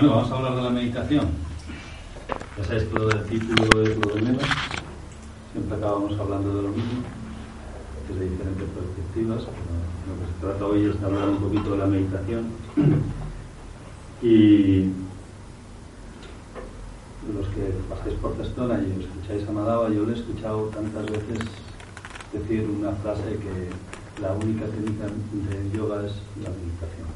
Bueno, vamos a hablar de la meditación. Ya sabéis que lo del título es lo de menos. Siempre acabamos hablando de lo mismo, que es de diferentes perspectivas, pero lo que se trata hoy es de hablar un poquito de la meditación. Y los que pasáis por Cestona y escucháis a Madaba, yo le he escuchado tantas veces decir una frase que la única técnica de yoga es la meditación.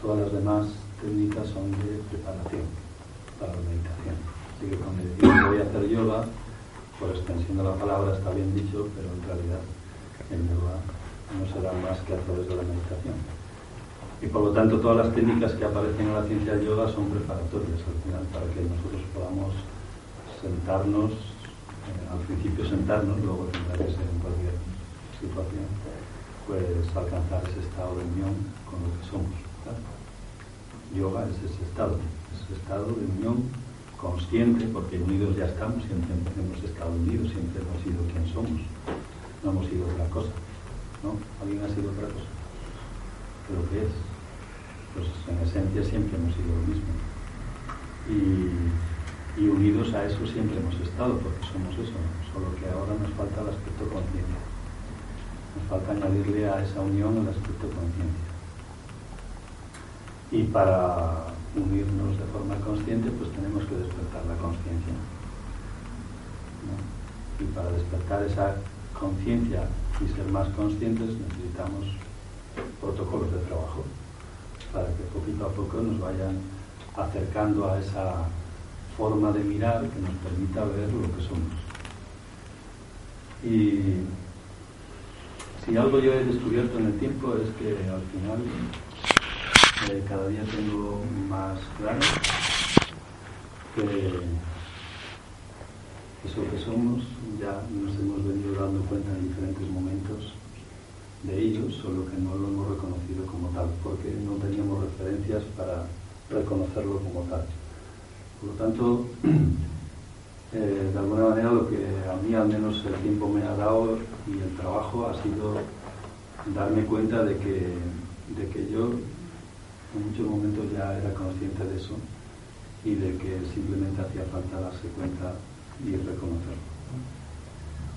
Todas las demás técnicas son de preparación para la meditación. Así que cuando decimos voy a hacer yoga, por extensión de la palabra está bien dicho, pero en realidad el yoga no será más que a través de la meditación. Y por lo tanto todas las técnicas que aparecen en la ciencia del yoga son preparatorias al final para que nosotros podamos sentarnos, eh, al principio sentarnos, luego tendrá que ser en cualquier situación, pues alcanzar ese estado de unión con lo que somos. Yoga es ese estado, ese estado de unión consciente, porque unidos ya estamos, siempre hemos estado unidos, siempre hemos sido quien somos, no hemos sido otra cosa. ¿no? ¿Alguien ha sido otra cosa? ¿Pero qué es? Pues en esencia siempre hemos sido lo mismo. Y, unidos a eso siempre hemos estado, porque somos eso, solo que ahora nos falta el aspecto consciente. Nos falta añadirle a esa unión el aspecto conciencia. Y para unirnos de forma consciente, pues tenemos que despertar la conciencia. Y para despertar esa conciencia y ser más conscientes necesitamos protocolos de trabajo para que poquito a poco nos vayan acercando a esa forma de mirar que nos permita ver lo que somos. Y si algo yo he descubierto en el tiempo es que al final cada día tengo más claro que eso que somos ya nos hemos venido dando cuenta en diferentes momentos de ellos, solo que no lo hemos reconocido como tal, porque no teníamos referencias para reconocerlo como tal. Por lo tanto, eh, de alguna manera lo que a mí al menos el tiempo me ha dado y el trabajo ha sido darme cuenta de que, de que yo en muchos momentos ya era consciente de eso y de que simplemente hacía falta darse cuenta y reconocerlo.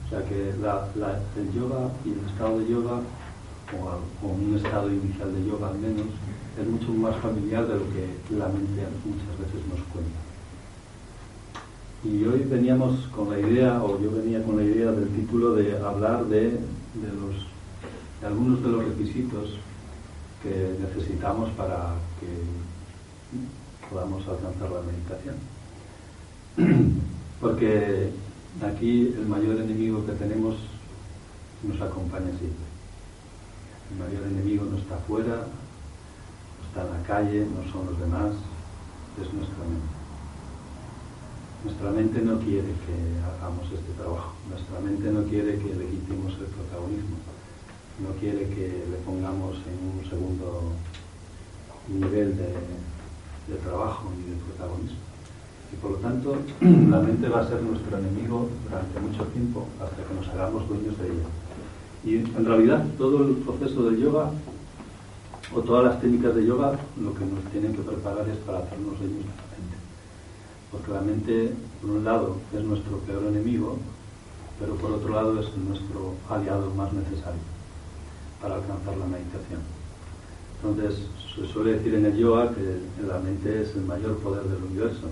O sea que el yoga y el estado de yoga, o, un estado inicial de yoga al menos, es mucho más familiar de lo que la mente muchas veces nos cuenta. Y hoy veníamos con la idea, o yo venía con la idea del título de hablar de algunos de los requisitos que necesitamos para que podamos alcanzar la meditación. Porque aquí el mayor enemigo que tenemos nos acompaña siempre. El mayor enemigo no está afuera, no está en la calle, no son los demás, es nuestra mente. Nuestra mente no quiere que hagamos este trabajo, nuestra mente no quiere que le quitemos el protagonismo no quiere que le pongamos en un segundo nivel de, trabajo ni de protagonismo. Y por lo tanto, la mente va a ser nuestro enemigo durante mucho tiempo hasta que nos hagamos dueños de ella. Y en realidad todo el proceso de yoga o todas las técnicas de yoga lo que nos tienen que preparar es para hacernos dueños de la mente. Porque la mente, por un lado, es nuestro peor enemigo, pero por otro lado es nuestro aliado más necesario para alcanzar la meditación. Entonces, se suele decir en el yoga que la mente es el mayor poder del universo.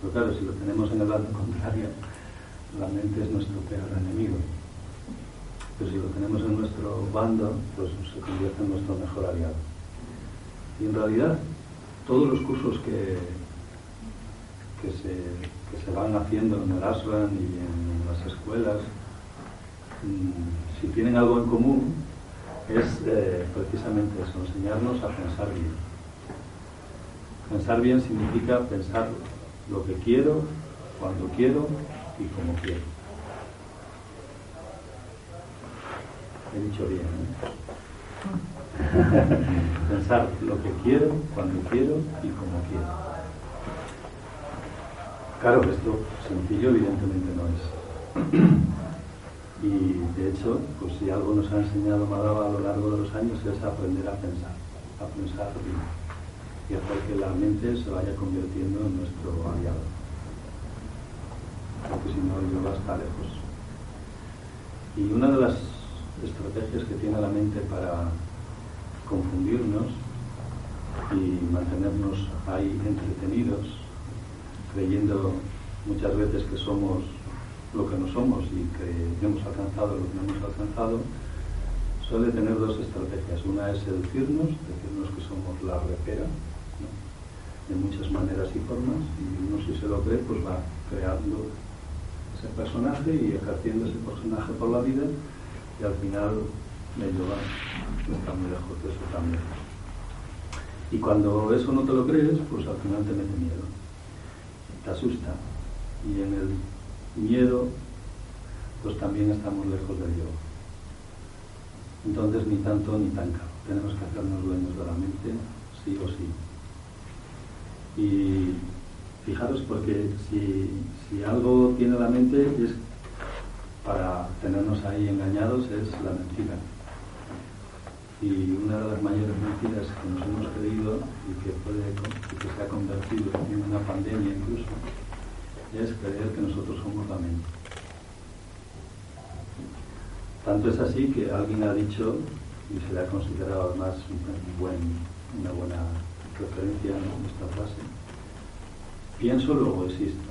Pero claro, si lo tenemos en el lado contrario, la mente es nuestro peor enemigo. Pero si lo tenemos en nuestro bando, pues se convierte en nuestro mejor aliado. Y en realidad, todos los cursos que, que, se, que se van haciendo en el ashram y en las escuelas, mm, si tienen algo en común, es eh, precisamente eso, enseñarnos a pensar bien. Pensar bien significa pensar lo que quiero, cuando quiero y como quiero. He dicho bien. pensar lo que quiero, cuando quiero y como quiero. Claro esto sencillo evidentemente no es. Y de hecho, pues si algo nos ha enseñado Madaba a lo largo de los años es aprender a pensar, a pensar bien. y hacer que la mente se vaya convirtiendo en nuestro aliado. Porque si no, yoga está lejos. Y una de las estrategias que tiene la mente para confundirnos y mantenernos ahí entretenidos, creyendo muchas veces que somos lo que no somos y que hemos alcanzado lo que no hemos alcanzado, suele tener dos estrategias. Una es seducirnos, decirnos que somos la repera, de muchas maneras y formas, y uno si se lo cree, pues va creando ese personaje y ejerciendo ese personaje por la vida, y al final me lleva, no está muy lejos de eso también. Y cuando eso no te lo crees, pues al final te mete miedo, te asusta. Y en el miedo, pues también estamos lejos del yo. Entonces ni tanto ni tan caro. Tenemos que hacernos dueños de la mente, sí o sí. Y fijaros porque si, si algo tiene la mente es para tenernos ahí engañados es la mentira. Y una de las mayores mentiras que nos hemos creído y que, puede, que se ha convertido en una pandemia incluso, es creer que nosotros somos la mente. Tanto es así que alguien ha dicho, y se le ha considerado además una buena referencia en esta frase, pienso luego existo.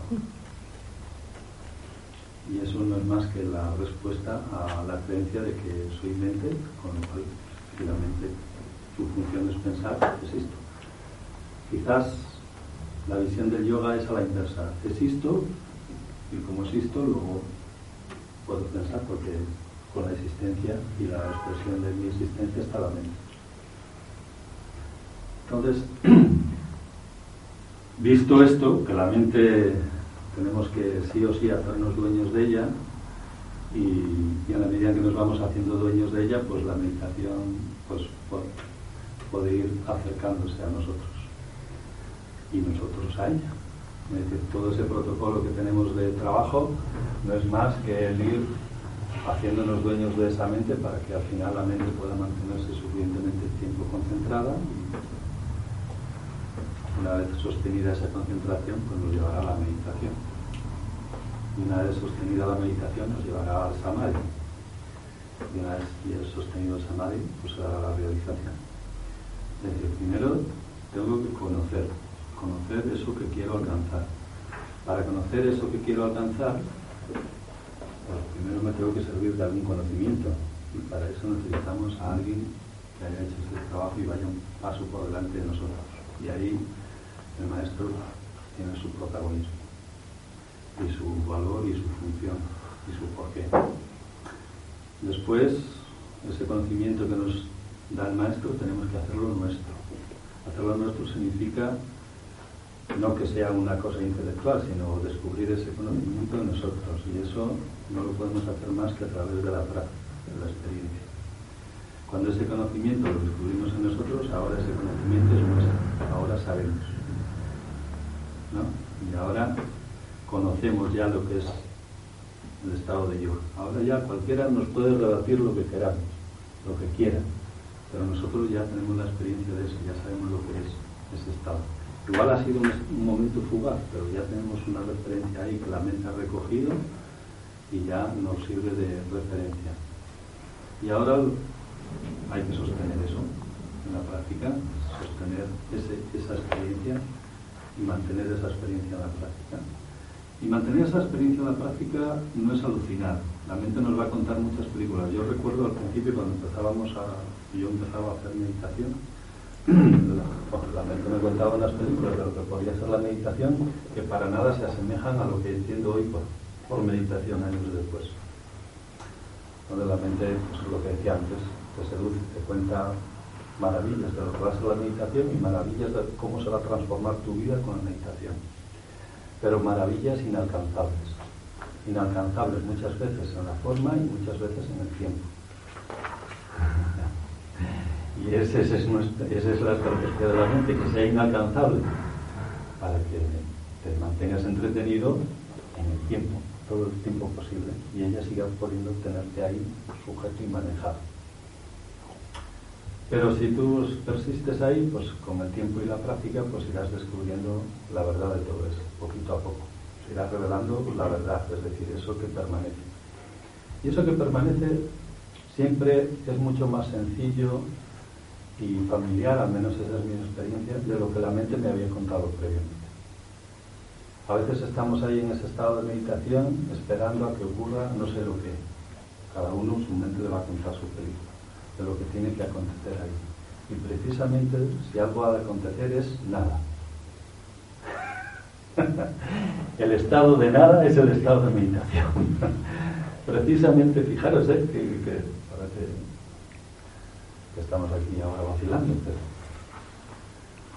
Y eso no es más que la respuesta a la creencia de que soy mente, con lo cual, finalmente, su función es pensar, existo. Quizás la visión del yoga es a la inversa. Existo y como existo luego puedo pensar porque con la existencia y la expresión de mi existencia está la mente. Entonces, visto esto, que la mente tenemos que sí o sí hacernos dueños de ella y, a la medida que nos vamos haciendo dueños de ella, pues la meditación pues, puede ir acercándose a nosotros y nosotros a. Es decir, todo ese protocolo que tenemos de trabajo no es más que el ir haciéndonos dueños de esa mente para que al final la mente pueda mantenerse suficientemente tiempo concentrada una vez sostenida esa concentración pues nos llevará a la meditación. Y una vez sostenida la meditación nos llevará al samadhi. Y una vez sostenido el samadhi pues será la realización. Es decir, primero tengo que conocer conocer eso que quiero alcanzar. Para conocer eso que quiero alcanzar, pues primero me tengo que servir de algún conocimiento. Y para eso necesitamos a alguien que haya hecho ese trabajo y vaya un paso por delante de nosotros. Y ahí el maestro tiene su protagonismo, y su valor y su función y su porqué. Después, ese conocimiento que nos da el maestro tenemos que hacerlo nuestro. Hacerlo nuestro significa no que sea una cosa intelectual, sino descubrir ese conocimiento en nosotros. Y eso no lo podemos hacer más que a través de la práctica, de la experiencia. Cuando ese conocimiento lo descubrimos en nosotros, ahora ese conocimiento es nuestro, ahora sabemos. ¿no? Y ahora conocemos ya lo que es el estado de yoga. Ahora ya cualquiera nos puede rebatir lo que queramos, lo que quiera, pero nosotros ya tenemos la experiencia de eso, ya sabemos lo que es ese estado. Igual ha sido un, momento fugaz, pero ya tenemos una referencia ahí que la mente ha recogido y ya nos sirve de referencia. Y ahora hay que sostener eso en la práctica, sostener esa experiencia y mantener esa experiencia en la práctica. Y mantener esa experiencia en la práctica no es alucinar. La mente nos va a contar muchas películas. Yo recuerdo al principio cuando empezábamos a, yo empezaba a hacer meditación, la mente me contaba las películas de lo que podría ser la meditación que para nada se asemejan a lo que entiendo hoy por, meditación años después. Donde la mente, pues lo que decía antes, te seduce, te cuenta maravillas de lo que va a ser la meditación y maravillas de cómo se va a transformar tu vida con la meditación. Pero maravillas inalcanzables. Inalcanzables muchas veces en la forma y muchas veces en el tiempo. Y esa es, esa es la estrategia de la mente, que sea inalcanzable, para que te mantengas entretenido en el tiempo, todo el tiempo posible, y ella siga pudiendo tenerte ahí sujeto y manejado. Pero si tú persistes ahí, pues con el tiempo y la práctica, pues irás descubriendo la verdad de todo eso, poquito a poco. Se irá revelando la verdad, es decir, eso que permanece. Y eso que permanece siempre es mucho más sencillo y familiar, al menos esa es mi experiencia, de lo que la mente me había contado previamente. A veces estamos ahí en ese estado de meditación esperando a que ocurra no sé lo que. Cada uno su mente le va a contar su película de lo que tiene que acontecer ahí. Y precisamente si algo ha de acontecer es nada. el estado de nada es el estado de meditación. precisamente, fijaros, ¿eh? que, parece que estamos aquí ahora vacilando, pero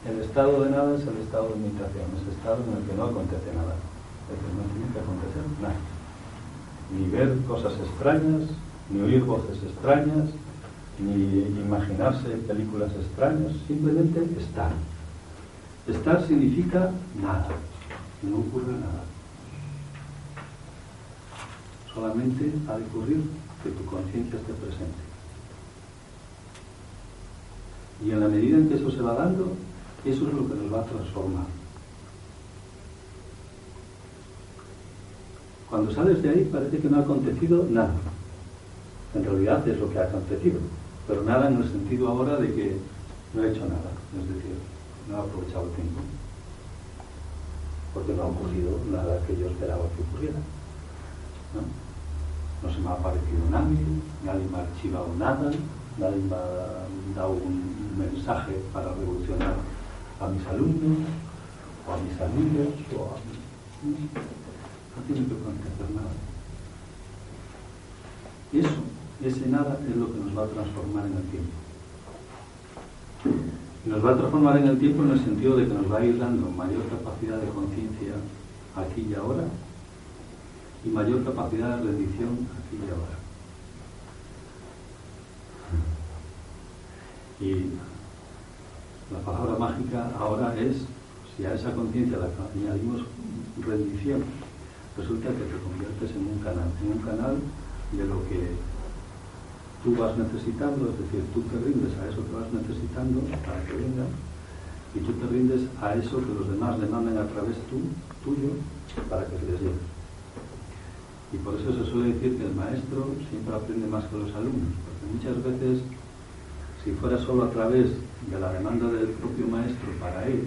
el estado de nada es el estado de meditación, es el estado en el que no acontece nada, es que no tiene que acontecer nada. Ni ver cosas extrañas, ni oír voces extrañas, ni imaginarse películas extrañas, simplemente estar. Estar significa nada, no ocurre nada. Solamente ha de ocurrir que tu conciencia esté presente. Y en la medida en que eso se va dando, eso es lo que nos va a transformar. Cuando sales de ahí parece que no ha acontecido nada. En realidad es lo que ha acontecido pero nada en el sentido ahora de que no he hecho nada, es decir, no he aprovechado el tiempo, porque no ha ocurrido nada que yo esperaba que ocurriera. ¿no? se me ha aparecido nadie, nadie me ha archivado nada, nadie me ha dado un mensaje para revolucionar a mis alumnos, o a mis amigos, o a... No tiene que acontecer nada. Eso ese nada es lo que nos va a transformar en el tiempo. Nos va a transformar en el tiempo en el sentido de que nos va a ir dando mayor capacidad de conciencia aquí y ahora y mayor capacidad de rendición aquí y ahora. Y la palabra mágica ahora es, si a esa conciencia le añadimos rendición, resulta que te conviertes en un canal, en un canal de lo que tú vas necesitando, es decir, tú te rindes a eso que vas necesitando para que venga, y tú te rindes a eso que los demás demandan a través tuyo para que les llegue. Y por eso se suele decir que el maestro siempre aprende más que los alumnos, porque muchas veces, si fuera solo a través de la demanda del propio maestro para él,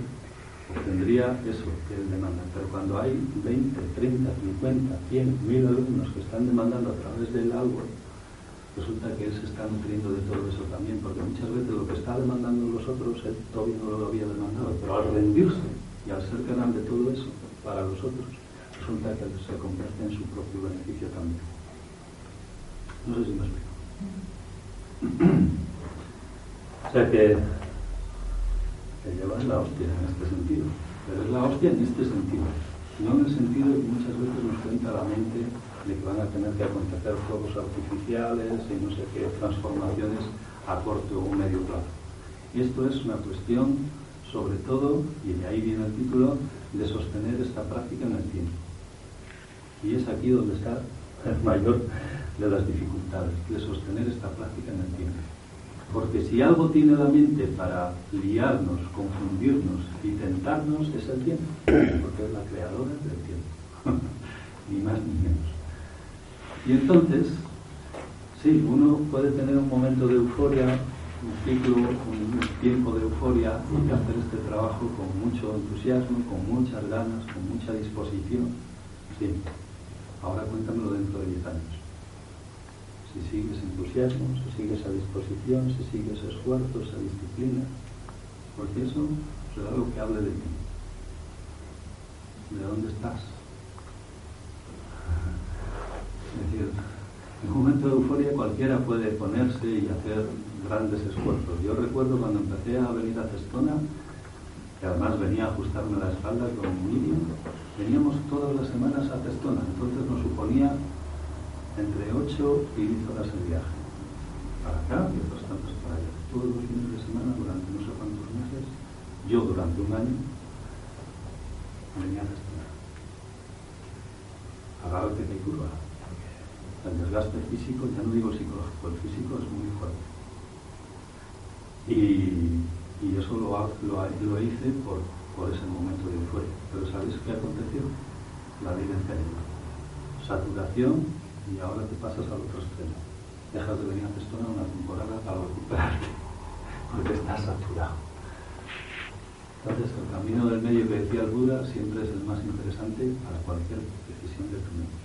obtendría eso que él demanda. Pero cuando hay 20, 30, 50, 100, 1000 alumnos que están demandando a través del algo, resulta que él se está nutriendo de todo eso también, porque muchas veces lo que está demandando los otros, él todavía no lo había demandado, pero al rendirse y al ser canal de todo eso para los otros, resulta que se convierte en su propio beneficio también. No sé si me explico. o sea que, que lleva la hostia en este sentido, pero es la hostia en este sentido, no en el sentido que muchas veces nos cuenta la mente de que van a tener que acontecer fuegos artificiales y no sé qué transformaciones a corto o medio plazo. Y esto es una cuestión, sobre todo, y de ahí viene el título, de sostener esta práctica en el tiempo. Y es aquí donde está el mayor de las dificultades, de sostener esta práctica en el tiempo. Porque si algo tiene la mente para liarnos, confundirnos y tentarnos, es el tiempo, porque es la creadora del tiempo, ni más ni menos. Y entonces, sí, uno puede tener un momento de euforia, un ciclo, un tiempo de euforia y hacer este trabajo con mucho entusiasmo, con muchas ganas, con mucha disposición. Sí, ahora cuéntamelo dentro de 10 años. Si sigues entusiasmo, si sigues esa disposición, si sigues esfuerzo, esa disciplina, porque eso será lo que hable de ti. ¿De dónde estás? Es decir, en un momento de euforia cualquiera puede ponerse y hacer grandes esfuerzos. Yo recuerdo cuando empecé a venir a Cestona, que además venía a ajustarme la espalda con Miriam, veníamos todas las semanas a Cestona, entonces nos suponía entre 8 y 10 horas el viaje. Para acá y otras tantas para allá. Todos los fines de semana durante no sé cuántos meses, yo durante un año, venía a Cestona. Agárrate mi curva el desgaste físico, ya no digo psicológico, el físico es muy fuerte. Y, eso lo, lo, hice por, por, ese momento de euforia. Pero ¿sabéis qué aconteció? La vida en Saturación y ahora te pasas al otro extremo. Dejas de venir a Testona una temporada para recuperarte, porque estás saturado. Entonces, el camino del medio que decía el Buda siempre es el más interesante para cualquier decisión que tomemos.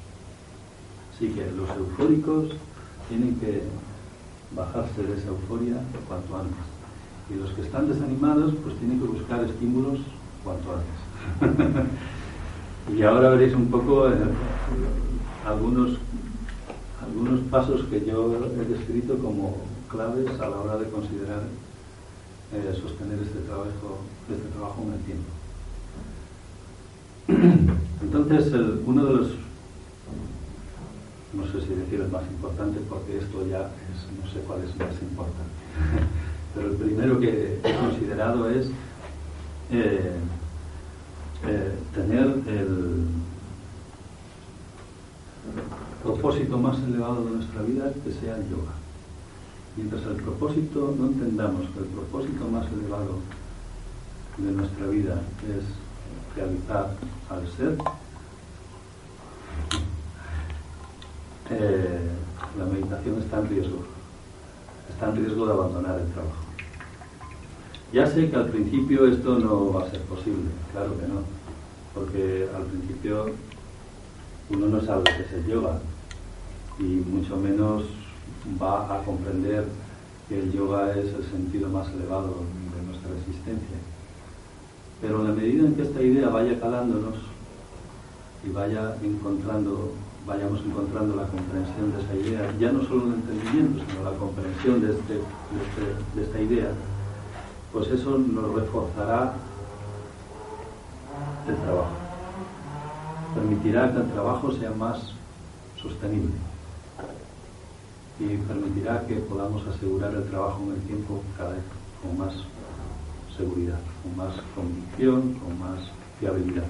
Así que los eufóricos tienen que bajarse de esa euforia cuanto antes. Y los que están desanimados, pues tienen que buscar estímulos cuanto antes. y ahora veréis un poco eh, algunos, algunos pasos que yo he descrito como claves a la hora de considerar eh, sostener este trabajo, este trabajo en el tiempo. Entonces, uno de los no sé si decir el más importante porque esto ya es, no sé cuál es más importante. Pero el primero que he considerado es eh, eh, tener el propósito más elevado de nuestra vida que sea el yoga. Mientras el propósito, no entendamos que el propósito más elevado de nuestra vida es realizar al ser, Eh, la meditación está en riesgo, está en riesgo de abandonar el trabajo. Ya sé que al principio esto no va a ser posible, claro que no, porque al principio uno no sabe qué es el yoga y mucho menos va a comprender que el yoga es el sentido más elevado de nuestra existencia. Pero en la medida en que esta idea vaya calándonos y vaya encontrando vayamos encontrando la comprensión de esa idea, ya no solo el entendimiento, sino la comprensión de, este, este, de, esta idea, pues eso nos reforzará el trabajo. Permitirá que el trabajo sea más sostenible y permitirá que podamos asegurar el trabajo en el tiempo cada vez con más seguridad, con más convicción, con más fiabilidad.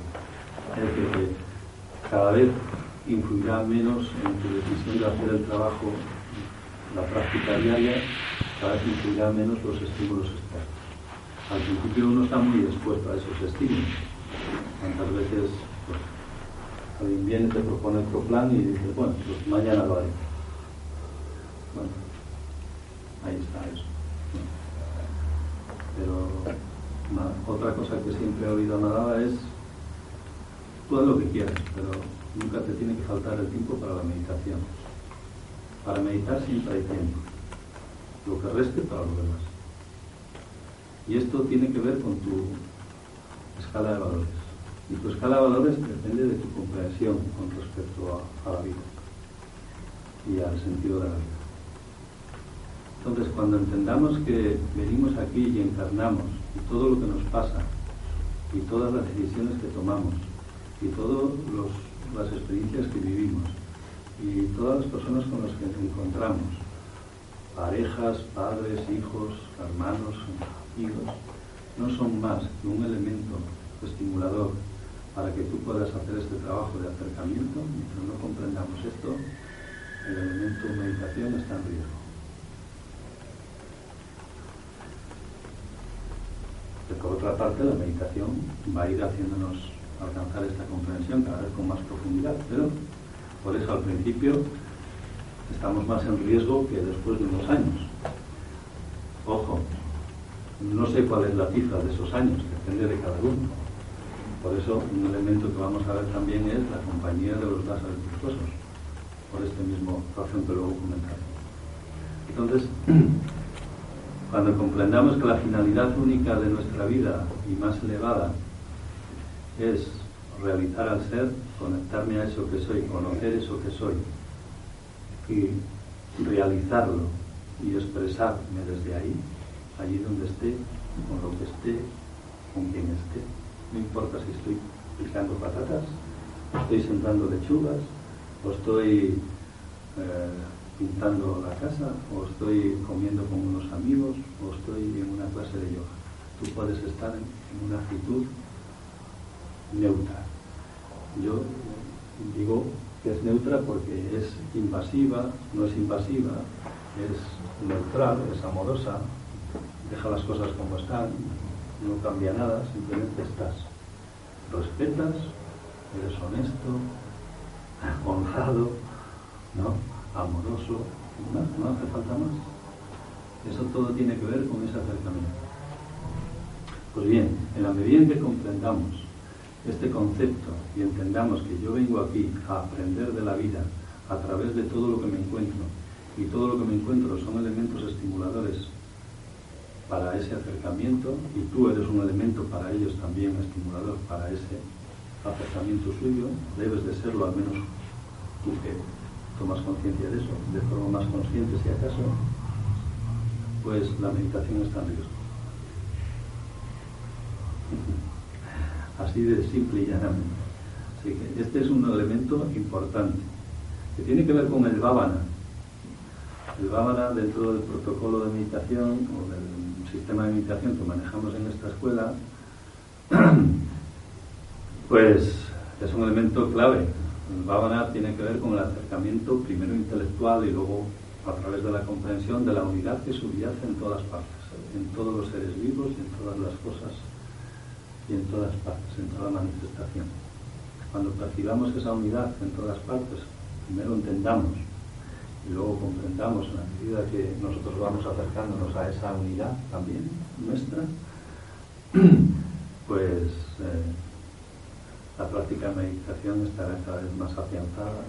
Es decir, cada vez influirá menos en tu decisión de hacer el trabajo, la práctica diaria, cada vez influirá menos los estímulos externos. Al principio uno está muy expuesto a esos estímulos. Tantas veces pues, alguien viene, te propone otro plan y dices, bueno, pues mañana lo haré. Bueno, ahí está eso. Pero otra cosa que siempre he oído nada es, tú haz lo que quieras, pero Nunca te tiene que faltar el tiempo para la meditación. Para meditar siempre hay tiempo. Lo que reste para lo demás. Y esto tiene que ver con tu escala de valores. Y tu escala de valores depende de tu comprensión con respecto a, a la vida y al sentido de la vida. Entonces, cuando entendamos que venimos aquí y encarnamos y todo lo que nos pasa y todas las decisiones que tomamos y todos los las experiencias que vivimos y todas las personas con las que nos encontramos, parejas, padres, hijos, hermanos, amigos, no son más que un elemento estimulador para que tú puedas hacer este trabajo de acercamiento. Mientras no comprendamos esto, el elemento meditación está en riesgo. Por otra parte, la meditación va a ir haciéndonos alcanzar esta comprensión cada vez con más profundidad, pero por eso al principio estamos más en riesgo que después de unos años. Ojo, no sé cuál es la cifra de esos años, depende de cada uno. Por eso un elemento que vamos a ver también es la compañía de los gases virtuosos, por este mismo razón que luego comentaré. Entonces, cuando comprendamos que la finalidad única de nuestra vida y más elevada es realizar al ser, conectarme a eso que soy, conocer eso que soy y realizarlo y expresarme desde ahí, allí donde esté, con lo que esté, con quien esté. No importa si estoy picando patatas, estoy sembrando lechugas, o estoy eh, pintando la casa, o estoy comiendo con unos amigos, o estoy en una clase de yoga. Tú puedes estar en una actitud neutra. Yo digo que es neutra porque es invasiva, no es invasiva, es neutral, es amorosa, deja las cosas como están, no cambia nada, simplemente estás. Respetas, eres honesto, honrado, ¿no? Amoroso, no, hace falta más. Eso todo tiene que ver con ese acercamiento. Pues bien, en la medida en que comprendamos este concepto y entendamos que yo vengo aquí a aprender de la vida a través de todo lo que me encuentro, y todo lo que me encuentro son elementos estimuladores para ese acercamiento y tú eres un elemento para ellos también estimulador para ese acercamiento suyo, debes de serlo al menos tú que tomas conciencia de eso, de forma más consciente si acaso, pues la meditación está en riesgo. Así de simple y llanamente. Así que este es un elemento importante, que tiene que ver con el bhavana. El bhavana dentro del protocolo de meditación o del sistema de meditación que manejamos en esta escuela, pues es un elemento clave. El bhavana tiene que ver con el acercamiento primero intelectual y luego a través de la comprensión de la unidad que subyace en todas partes, en todos los seres vivos y en todas las cosas y en todas partes, en toda manifestación. Cuando percibamos esa unidad en todas partes, primero entendamos y luego comprendamos en la medida que nosotros vamos acercándonos a esa unidad también nuestra, pues eh, la práctica de meditación estará cada vez más afianzada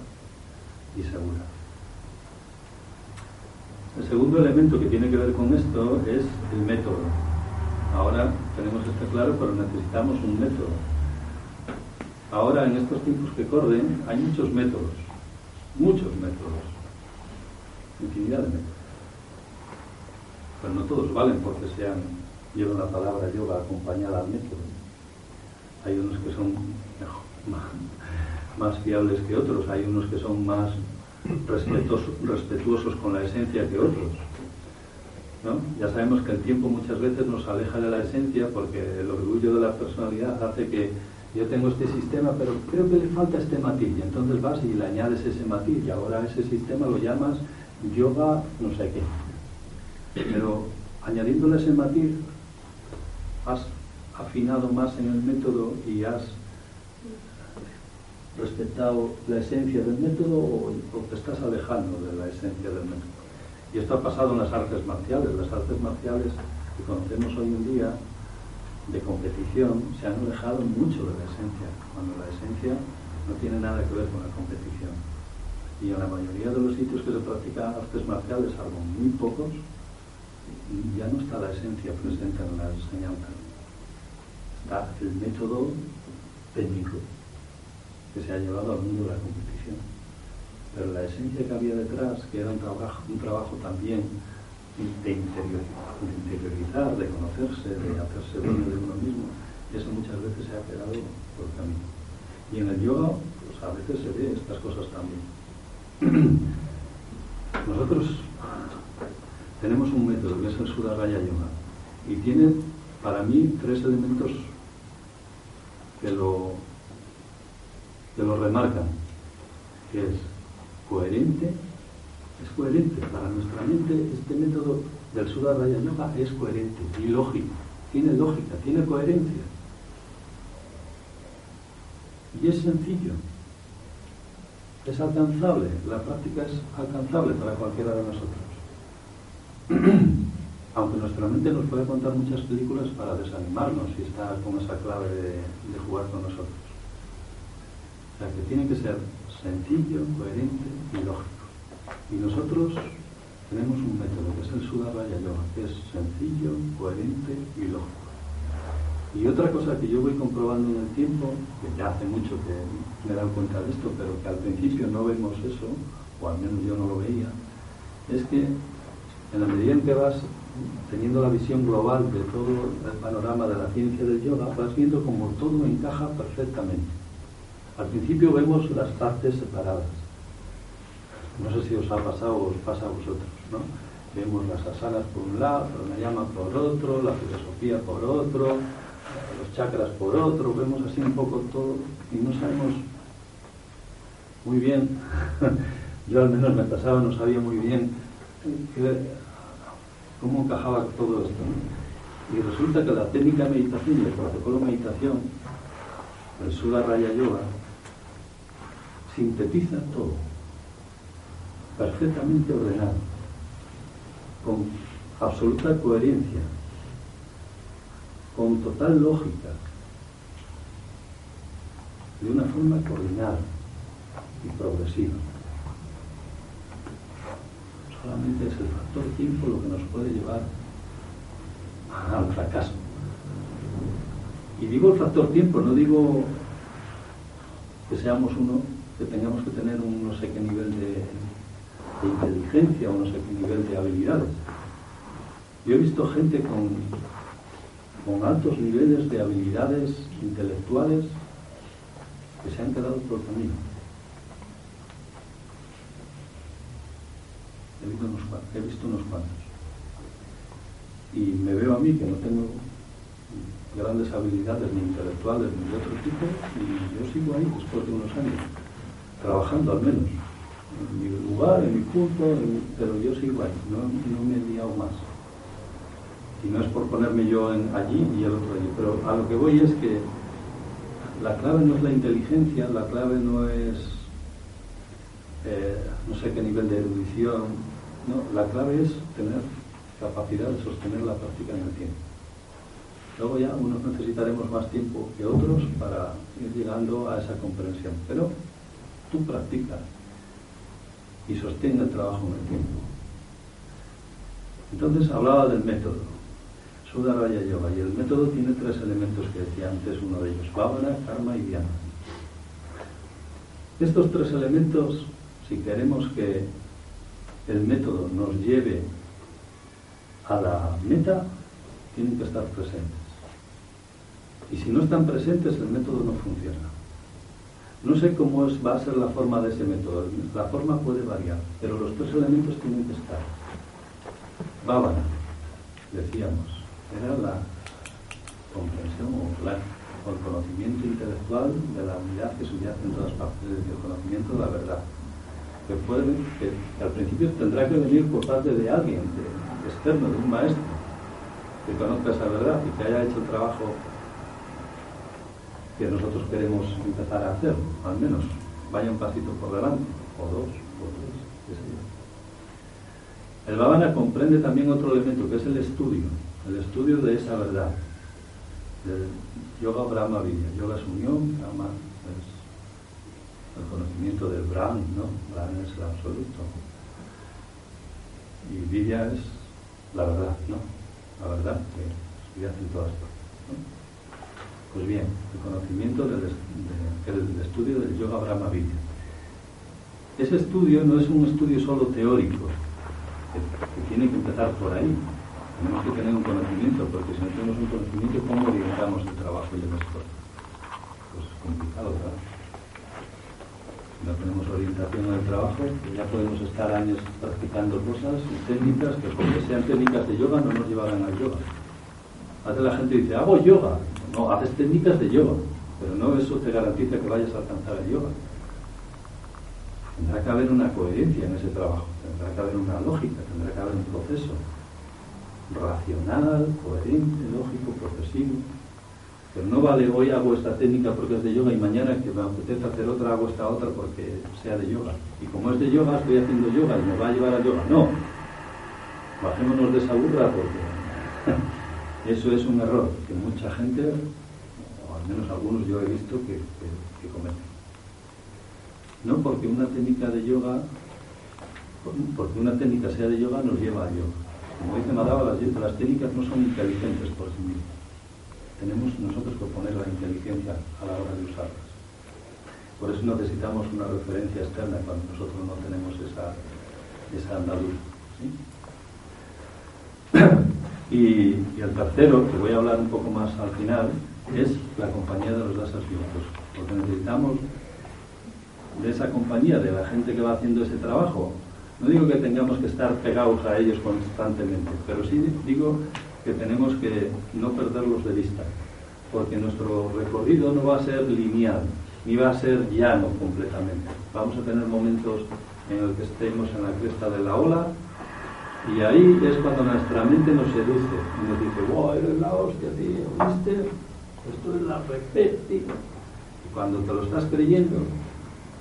y segura. El segundo elemento que tiene que ver con esto es el método. Ahora tenemos esto claro, pero necesitamos un método. Ahora, en estos tiempos que corren, hay muchos métodos, muchos métodos, infinidad de métodos. Pero no todos valen porque sean, llevan la palabra yoga acompañada al método. Hay unos que son más, fiables que otros, hay unos que son más respetuosos con la esencia que otros. Ya sabemos que el tiempo muchas veces nos aleja de la esencia porque el orgullo de la personalidad hace que yo tengo este sistema, pero creo que le falta este matiz. Y entonces vas y le añades ese matiz y ahora ese sistema lo llamas yoga no sé qué. Pero añadiéndole ese matiz, has afinado más en el método y has respetado la esencia del método o, te estás alejando de la esencia del método. Y esto ha pasado en las artes marciales. Las artes marciales que conocemos hoy en día de competición se han alejado mucho de la esencia, cuando la esencia no tiene nada que ver con la competición. Y en la mayoría de los sitios que se practican artes marciales, salvo muy pocos, ya no está la esencia presente en la enseñanza. Está el método técnico que se ha llevado al mundo de la competición. Pero la esencia que había detrás, que era un trabajo, un trabajo también de, interiorizar, de conocerse, de hacerse dueño de uno mismo, eso muchas veces se ha quedado por camino. Y en el yoga, pues a veces se ve estas cosas también. Nosotros tenemos un método que es el Sudharaya Yoga y tiene para mí tres elementos que lo que lo remarcan, que es coherente, es coherente. Para nuestra mente este método del Sudharaya Yoga es coherente y lógico, tiene lógica, tiene coherencia. Y es sencillo, es alcanzable, la práctica es alcanzable para cualquiera de nosotros. Aunque nuestra mente nos puede contar muchas películas para desanimarnos y está con esa clave de jugar con nosotros que tiene que ser sencillo, coherente y lógico. Y nosotros tenemos un método que es el Sudharaya Yoga, que es sencillo, coherente y lógico. Y otra cosa que yo voy comprobando en el tiempo, que ya hace mucho que me he dado cuenta de esto, pero que al principio no vemos eso, o al menos yo no lo veía, es que en la medida en que vas teniendo la visión global de todo el panorama de la ciencia del yoga, vas viendo como todo encaja perfectamente. Al principio vemos las partes separadas. No sé si os ha pasado o os pasa a vosotros, ¿no? Vemos las asanas por un lado, la llama por otro, la filosofía por otro, los chakras por otro, vemos así un poco todo y no sabemos muy bien, yo al menos me pasaba, no sabía muy bien cómo encajaba todo esto. Y resulta que la técnica de meditación y el protocolo de meditación, el Sudha Raya Yoga, sintetiza todo, perfectamente ordenado, con absoluta coherencia, con total lógica, de una forma coordinada y progresiva. Solamente es el factor tiempo lo que nos puede llevar al fracaso. Y digo el factor tiempo, no digo que seamos uno, que tengamos que tener un no sé qué nivel de, inteligencia o no sé qué nivel de habilidades. Yo he visto gente con, con altos niveles de habilidades intelectuales que se han quedado por camino. He visto, unos, he visto unos cuantos. Y me veo a mí que no tengo grandes habilidades ni intelectuales ni de otro tipo y yo sigo ahí después de unos años, trabajando al menos, en mi lugar, en mi punto, pero yo sigo ahí, no, no, me he liado más. Y no es por ponerme yo en allí y el otro allí, pero a lo que voy es que la clave no es la inteligencia, la clave no es eh, no sé qué nivel de erudición, no, la clave es tener capacidad de sostener la práctica en el tiempo. Luego ya unos necesitaremos más tiempo que otros para ir llegando a esa comprensión, pero tú practicas y sostén el trabajo en el tiempo. Entonces hablaba del método. Raya Yoga. Y el método tiene tres elementos que decía antes uno de ellos, Bhavana, Karma y Dhyana. Estos tres elementos, si queremos que el método nos lleve a la meta, tienen que estar presentes. Y si no están presentes, el método no funciona. No sé cómo va a ser la forma de ese método. La forma puede variar, pero los tres elementos tienen que estar. Bhavana, decíamos, era la comprensión o, el conocimiento intelectual de la unidad que subyace en todas partes, el conocimiento de la verdad. Que, puede, que, al principio tendrá que venir por parte de alguien externo, de un maestro, que conozca esa verdad y que haya hecho el trabajo que nosotros queremos empezar a hacer, al menos vaya un pasito por delante, o dos, o tres, qué sé yo. El Bhavana comprende también otro elemento que es el estudio el estudio de esa verdad, del yoga Brahma Vidya. Yoga es unión, Brahma es el conocimiento del Brahman, ¿no? Brahman es el absoluto. Y Vidya es la verdad, ¿no? La verdad que estudias en todas partes. Pues bien, el conocimiento del, estudio del yoga Brahma Vidya. Ese estudio no es un estudio solo teórico, que tiene que empezar por ahí, tenemos que tener un conocimiento, porque si no tenemos un conocimiento, ¿cómo orientamos el trabajo y el esfuerzo? Pues es complicado, ¿verdad? Si no tenemos orientación en el trabajo, pues ya podemos estar años practicando cosas y técnicas que, porque sean técnicas de yoga, no nos llevarán al yoga. A la gente dice, hago yoga. No, haces técnicas de yoga, pero no eso te garantiza que vayas a alcanzar el yoga. Tendrá que haber una coherencia en ese trabajo, tendrá que haber una lógica, tendrá que haber un proceso racional, coherente, lógico, progresivo. Pero no vale hoy hago esta técnica porque es de yoga y mañana que me apetece hacer otra hago esta otra porque sea de yoga. Y como es de yoga estoy haciendo yoga y me va a llevar a yoga. No. Bajémonos de esa burra porque eso es un error que mucha gente, o al menos algunos yo he visto que, cometen. No porque una técnica de yoga, porque una técnica sea de yoga nos lleva a yoga como dice Madaba, las, las técnicas no son inteligentes por sí mismas. Tenemos nosotros que poner la inteligencia a la hora de usarlas. Por eso necesitamos una referencia externa cuando nosotros no tenemos esa, esa andadura. Y, el tercero, que voy a hablar un poco más al final, es la compañía de los dasas. Porque necesitamos de esa compañía, de la gente que va haciendo ese trabajo, no digo que tengamos que estar pegados a ellos constantemente, pero sí digo que tenemos que no perderlos de vista, porque nuestro recorrido no va a ser lineal, ni va a ser llano completamente. Vamos a tener momentos en los que estemos en la cresta de la ola Y ahí es cuando nuestra mente nos seduce y nos dice, wow, eres la hostia, tío, ¿viste? Esto es la repeti. Y cuando te lo estás creyendo,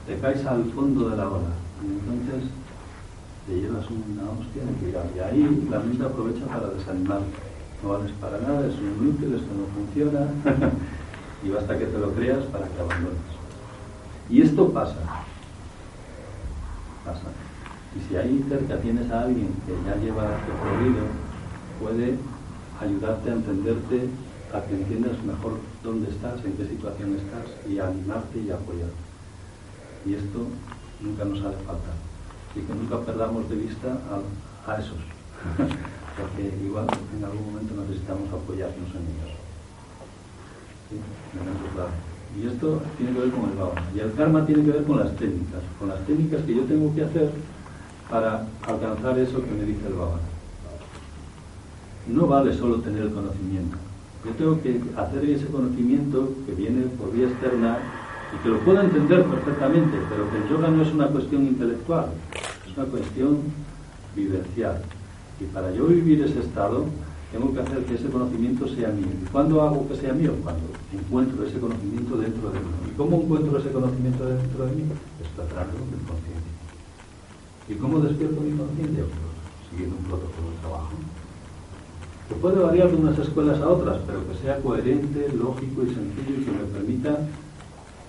te caes al fondo de la ola. Y entonces te llevas una hostia de cuidado. Y ahí la mente aprovecha para desanimar. No vales para nada, es un inútil, esto no funciona. y basta que te lo creas para que abandones. Y esto pasa. Pasa. Y si ahí cerca tienes a alguien que ya lleva recorrido, puede ayudarte a entenderte, a que entiendas mejor dónde estás, en qué situación estás y animarte y apoyarte. Y esto nunca nos hace falta. Y que nunca perdamos de vista a, esos, porque igual en algún momento necesitamos apoyarnos en ellos. ¿Sí? Y esto tiene que ver con el Bhavana. Y el karma tiene que ver con las técnicas, con las técnicas que yo tengo que hacer para alcanzar eso que me dice el Baba. No vale solo tener el conocimiento. Yo tengo que hacer ese conocimiento que viene por vía externa y que lo puedo entender perfectamente, pero que el yoga no es una cuestión intelectual, es una cuestión vivencial. Y para yo vivir ese estado, tengo que hacer que ese conocimiento sea mío. ¿Y cuándo hago que sea mío? Cuando encuentro ese conocimiento dentro de mí. ¿Y cómo encuentro ese conocimiento dentro de mí? Está tratando del conciencia. ¿Y cómo despierto mi conciencia? Pues, siguiendo un protocolo de trabajo. Que puede variar de unas escuelas a otras, pero que sea coherente, lógico y sencillo y que me permita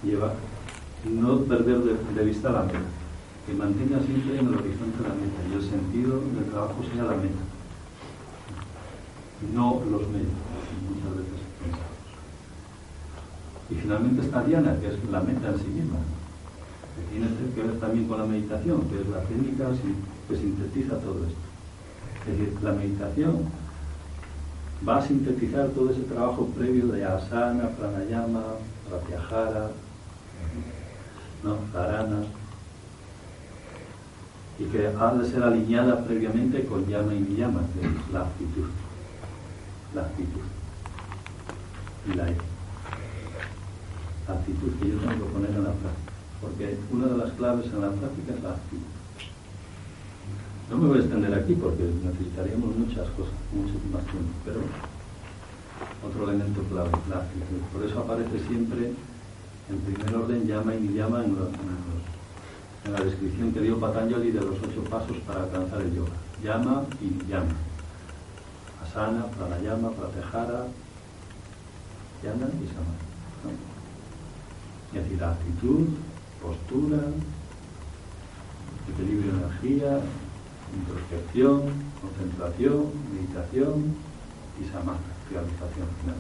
llevar, no perder de, vista la meta. Que mantenga siempre en el horizonte la meta y el sentido del trabajo sea la meta. No los medios, muchas veces pensados. Y finalmente está Diana, que es la meta en sí misma que tiene que ver también con la meditación, que es la técnica que sintetiza todo esto. Es decir, la meditación va a sintetizar todo ese trabajo previo de asana, pranayama, pratyahara, ¿no? y que ha de ser alineada previamente con llama y niyama, que es la actitud, la actitud y la actitud que yo tengo que poner en la práctica porque una de las claves en la práctica es la actitud. No me voy a extender aquí porque necesitaríamos muchas cosas, mucho más tiempo, pero otro elemento clave, la actitud. Por eso aparece siempre en primer orden llama y llama en, en, la descripción que dio Patanjali de los ocho pasos para alcanzar el yoga. Llama y llama. Asana, pranayama, pratyahara, llama y sama. Es decir, la actitud, postura, equilibrio de energía, introspección, concentración, meditación y samadhi, realización final.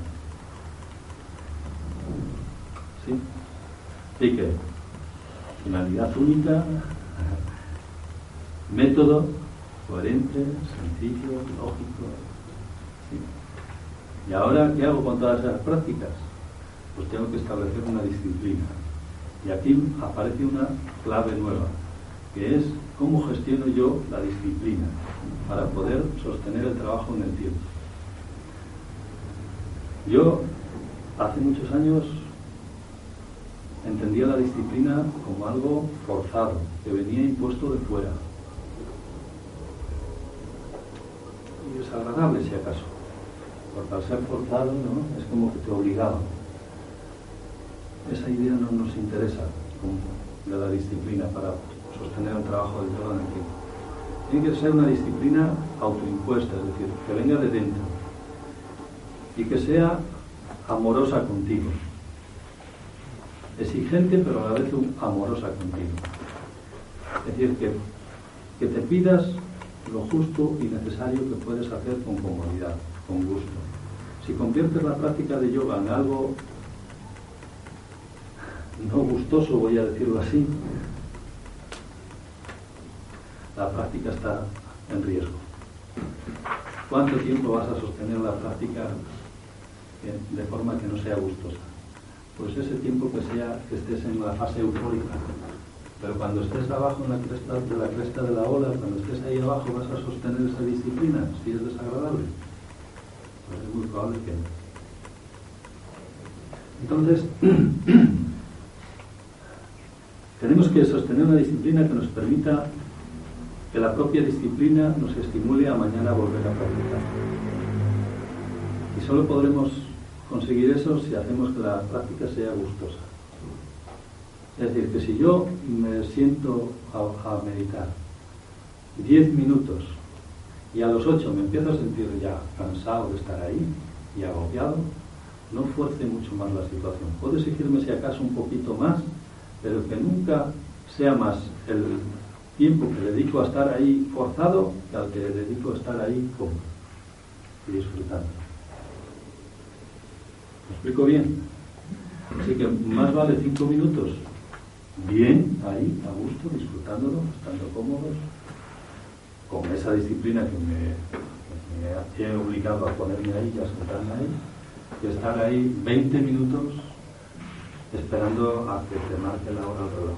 ¿Sí? Así que, finalidad única, método coherente, sencillo, lógico. ¿Y ahora qué hago con todas esas prácticas? Pues tengo que establecer una disciplina y aquí aparece una clave nueva, que es cómo gestiono yo la disciplina para poder sostener el trabajo en el tiempo. Yo hace muchos años entendía la disciplina como algo forzado, que venía impuesto de fuera. Y desagradable si acaso, porque al ser forzado ¿no? es como que te obligaba esa idea no nos interesa de la disciplina para sostener el trabajo del todo en el tiempo. Tiene que ser una disciplina autoimpuesta, es decir, que venga de dentro y que sea amorosa contigo. Exigente, pero a la vez amorosa contigo. Es decir, que, que te pidas lo justo y necesario que puedes hacer con comodidad, con gusto. Si conviertes la práctica de yoga en algo no gustoso, voy a decirlo así, la práctica está en riesgo. ¿Cuánto tiempo vas a sostener la práctica de forma que no sea gustosa? Pues ese tiempo que sea que estés en la fase eufórica. Pero cuando estés abajo en la cresta de la cresta de la ola, cuando estés ahí abajo, vas a sostener esa disciplina, si es desagradable. Pues es muy probable que no. Entonces, Tenemos que sostener una disciplina que nos permita que la propia disciplina nos estimule a mañana volver a practicar. Y solo podremos conseguir eso si hacemos que la práctica sea gustosa. Es decir, que si yo me siento a, meditar 10 minutos y a los 8 me empiezo a sentir ya cansado de estar ahí y agobiado, no fuerce mucho más la situación. Puedo exigirme si acaso un poquito más, pero que nunca sea más el tiempo que dedico a estar ahí forzado que al que dedico a estar ahí cómodo y disfrutando. ¿Me explico bien? Así que más vale cinco minutos bien ahí, a gusto, disfrutándolo, estando cómodos, con esa disciplina que me, he obligado a ponerme ahí y a sentarme ahí, que estar ahí 20 minutos esperando a que te marque la hora del reloj.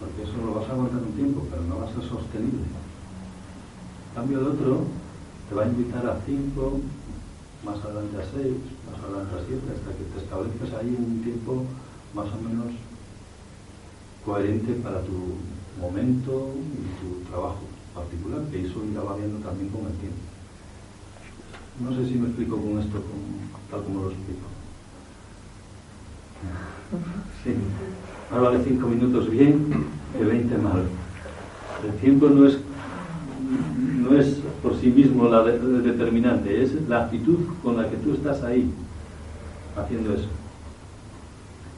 Porque eso lo vas a aguantar un tiempo, pero no va a ser sostenible. En cambio el otro te va a invitar a 5, más adelante a 6, más adelante a 7, hasta que te estableces ahí un tiempo más o menos coherente para tu momento y tu trabajo particular, que eso irá variando también con el tiempo. No sé si me explico con esto tal como lo explico. Sí. Ahora vale cinco minutos bien que 20 mal. El tiempo no es, no es por sí mismo la determinante, es la actitud con la que tú estás ahí haciendo eso.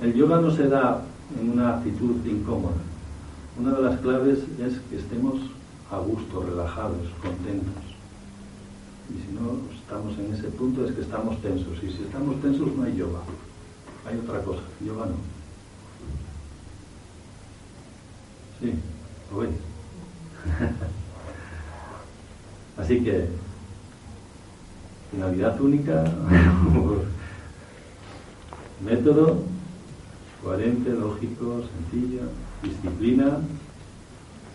El yoga no se da en una actitud incómoda. Una de las claves es que estemos a gusto, relajados, contentos. Y si no estamos en ese punto es que estamos tensos. Y si estamos tensos no hay yoga. Hay otra cosa. No. Sí, lo veis. Así que, finalidad única, método coherente, lógico, sencillo, disciplina,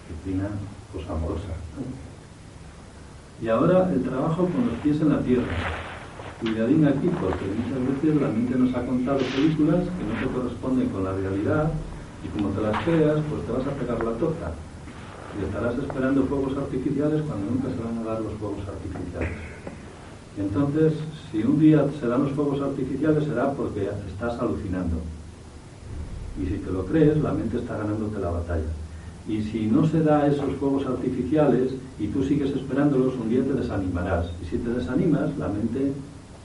disciplina pues amorosa. Y ahora el trabajo con los pies en la tierra. Cuidadín aquí, porque muchas veces la mente nos ha contado películas que no se corresponden con la realidad y como te las creas, pues te vas a pegar la torta. Y estarás esperando fuegos artificiales cuando nunca se van a dar los fuegos artificiales. Entonces, si un día se dan los fuegos artificiales será porque estás alucinando. Y si te lo crees, la mente está ganándote la batalla. Y si no se da esos fuegos artificiales y tú sigues esperándolos, un día te desanimarás. Y si te desanimas, la mente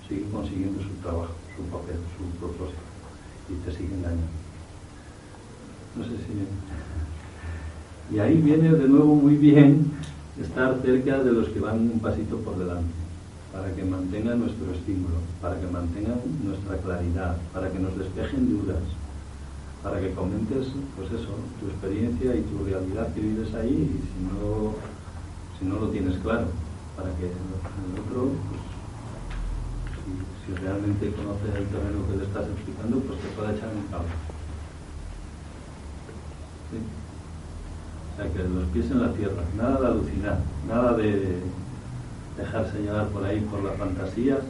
sigue consiguiendo su trabajo, su papel, su propósito. Y te sigue engañando. No sé si... Y ahí viene de nuevo muy bien estar cerca de los que van un pasito por delante, para que mantengan nuestro estímulo, para que mantengan nuestra claridad, para que nos despejen dudas, para que comentes, pues eso, tu experiencia y tu realidad que vives ahí y si no, si no lo tienes claro, para que el otro, pues, si, realmente conoce el terreno que le estás explicando, pues te pueda echar un cable. O sea, que los pies en la tierra, nada de alucinar, nada de dejarse llevar por ahí por las fantasías,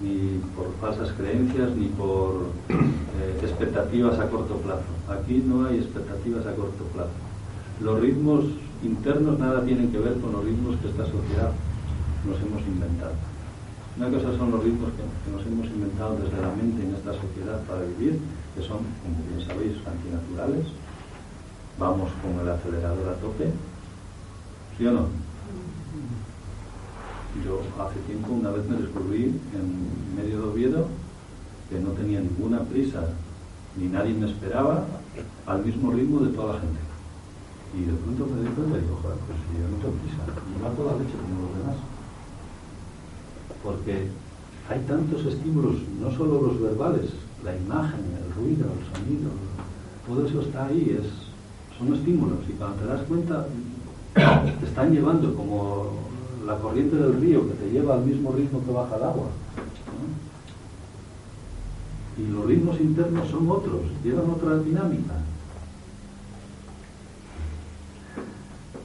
ni por falsas creencias, ni por eh, expectativas a corto plazo. Aquí no hay expectativas a corto plazo. Los ritmos internos nada tienen que ver con los ritmos que esta sociedad nos hemos inventado. Una cosa son los ritmos que, nos hemos inventado desde la mente en esta sociedad para vivir, que son, como bien sabéis, antinaturales. Vamos con el acelerador a tope, ¿sí o no? Yo hace tiempo una vez me descubrí en medio de Oviedo que no tenía ninguna prisa, ni nadie me esperaba, al mismo ritmo de toda la gente. Y de pronto me di cuenta y digo, joder, pues si yo no tengo prisa, y va toda la leche como los demás. Porque hay tantos estímulos, no solo los verbales, la imagen, el ruido, el sonido, todo eso está ahí, es, son estímulos, y cuando te das cuenta, te están llevando como la corriente del río que te lleva al mismo ritmo que baja el agua. Y los ritmos internos son otros, llevan otra dinámica.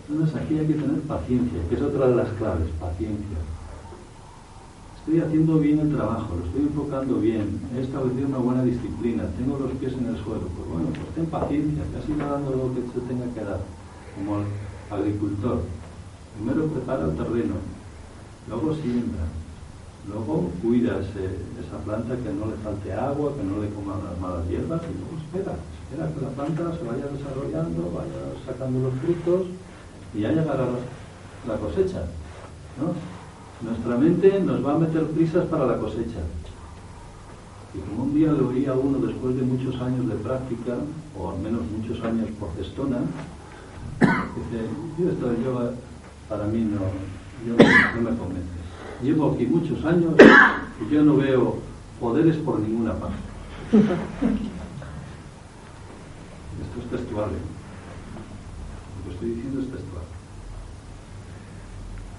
Entonces aquí hay que tener paciencia, que es otra de las claves, paciencia. Estoy haciendo bien el trabajo, lo estoy enfocando bien, he establecido una buena disciplina, tengo los pies en el suelo. Pues bueno, pues ten paciencia, así va dando lo que se tenga que dar. como agricultor. Primero prepara el terreno, luego siembra, luego cuida esa planta que no le falte agua, que no le coman las malas hierbas y luego espera, espera que la planta se vaya desarrollando, vaya sacando los frutos y ya llegará la cosecha. ¿no? Nuestra mente nos va a meter prisas para la cosecha. Y como un día lo oía uno después de muchos años de práctica, o al menos muchos años por gestona, dice, yo esto yoga para mí no, no me convence. Llevo aquí muchos años y yo no veo poderes por ninguna parte. Esto es textual. ¿eh? Lo que estoy diciendo es textual.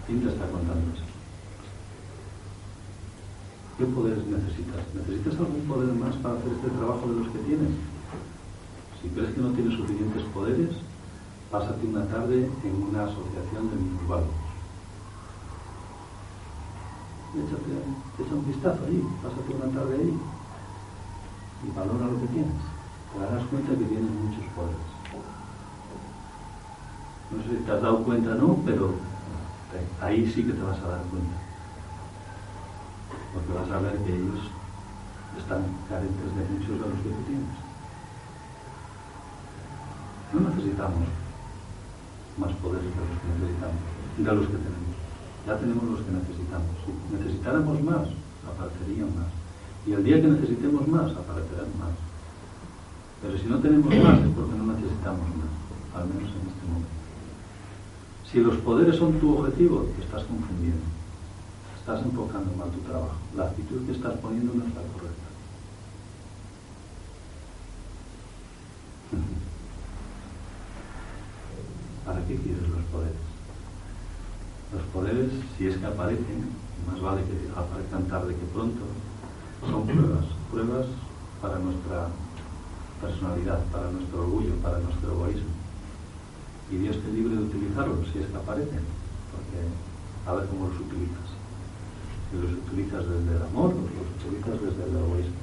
¿Quién te está contando eso? ¿Qué poderes necesitas? ¿Necesitas algún poder más para hacer este trabajo de los que tienes? Si crees que no tienes suficientes poderes, pásate una tarde en una asociación de minusválidos. Échate, echa un vistazo allí, pásate una tarde ahí y valora lo que tienes. Te darás cuenta que tienes muchos poderes. No sé si te has dado cuenta o no, pero ahí sí que te vas a dar cuenta. Porque vas a ver que ellos están carentes de muchos de los que tú tienes. No necesitamos más poderes de los que necesitamos, de los que tenemos. Ya tenemos los que necesitamos. Si necesitáramos más, aparecerían más. Y el día que necesitemos más, aparecerán más. Pero si no tenemos más es porque no necesitamos más, al menos en este momento. Si los poderes son tu objetivo, te estás confundiendo. Estás enfocando mal tu trabajo. La actitud que estás poniendo no está correcta. ¿Para qué quieres los poderes? Los poderes, si es que aparecen, más vale que aparezcan tarde que pronto, son pruebas, pruebas para nuestra personalidad, para nuestro orgullo, para nuestro egoísmo y Dios te libre de utilizarlos si es que aparecen, porque a ver cómo los utilizas. Los utilizas desde el amor los utilizas desde el egoísmo.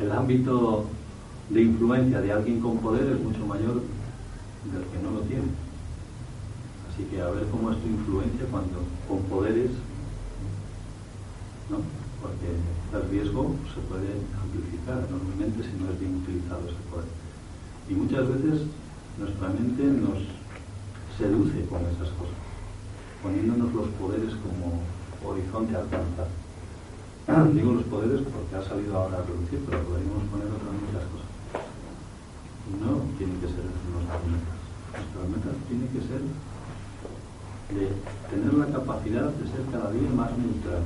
El ámbito de influencia de alguien con poder es mucho mayor del que no lo tiene. Así que a ver cómo es tu influencia cuando con poderes, ¿no? porque el riesgo se puede amplificar enormemente si no es bien utilizado ese poder. Y muchas veces nuestra mente nos seduce con esas cosas, poniéndonos los poderes como horizonte a alcanzar. Digo los poderes porque ha salido ahora a reducir, pero podríamos poner otras muchas cosas. No tiene que ser nuestras metas. Nuestras metas tienen que ser de tener la capacidad de ser cada día más neutral.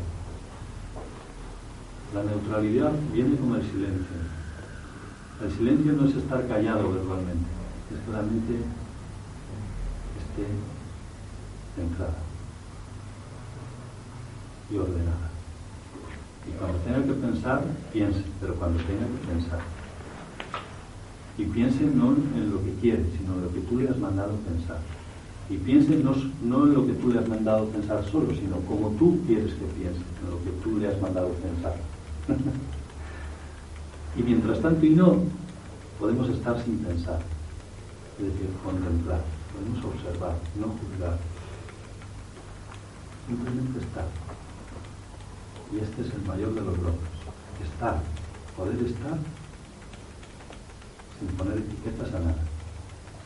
La neutralidad viene con el silencio el silencio no es estar callado verbalmente, es que la mente esté centrada y ordenada. Y cuando tenga que pensar, piense, pero cuando tenga que pensar. Y piense no en lo que quiere, sino en lo que tú le has mandado pensar. Y piense no, no en lo que tú le has mandado pensar solo, sino como tú quieres que piense, en lo que tú le has mandado pensar. Y mientras tanto y no, podemos estar sin pensar, es decir, contemplar, podemos observar, no juzgar, simplemente estar. Y este es el mayor de los logros, estar, poder estar sin poner etiquetas a nada.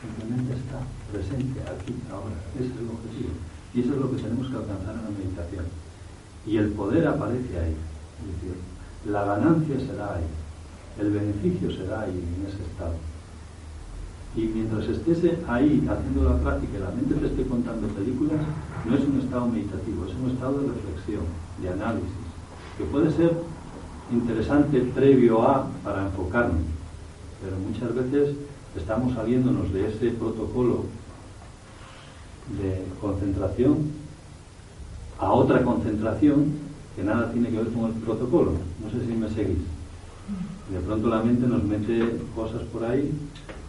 Simplemente estar presente aquí, ahora. Ese es el objetivo. Y eso es lo que tenemos que alcanzar en la meditación. Y el poder aparece ahí. La ganancia será ahí el beneficio será ahí, en ese estado. Y mientras estés ahí haciendo la práctica y la mente te esté contando películas, no es un estado meditativo, es un estado de reflexión, de análisis, que puede ser interesante previo a para enfocarnos, pero muchas veces estamos saliéndonos de ese protocolo de concentración a otra concentración que nada tiene que ver con el protocolo. No sé si me seguís de pronto la mente nos mete cosas por ahí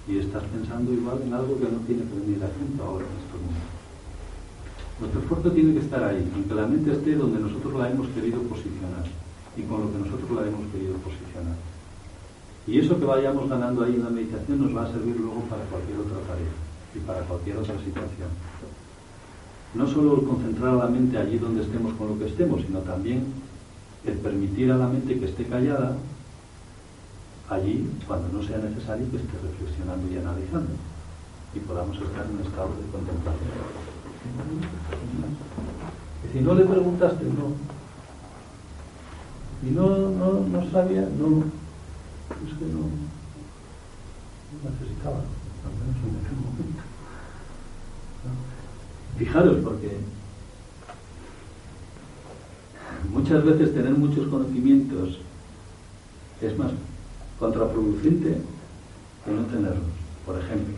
y estás pensando igual en algo que no tiene que venir aquí ahora en este momento. Nuestro esfuerzo tiene que estar ahí, en que la mente esté donde nosotros la hemos querido posicionar y con lo que nosotros la hemos querido posicionar. Y eso que vayamos ganando ahí en la meditación nos va a servir luego para cualquier otra tarea y para cualquier otra situación. No solo el concentrar la mente allí donde estemos con lo que estemos, sino también el permitir a la mente que esté callada allí cuando no sea necesario que esté reflexionando y analizando y podamos estar en un estado de contemplación. Y si no le preguntaste, no. Y no, no, no sabía, no. Es que no, necesitaba, al menos en aquel momento. Fijaros, porque muchas veces tener muchos conocimientos es más contraproducente que no tenerlos. Por ejemplo,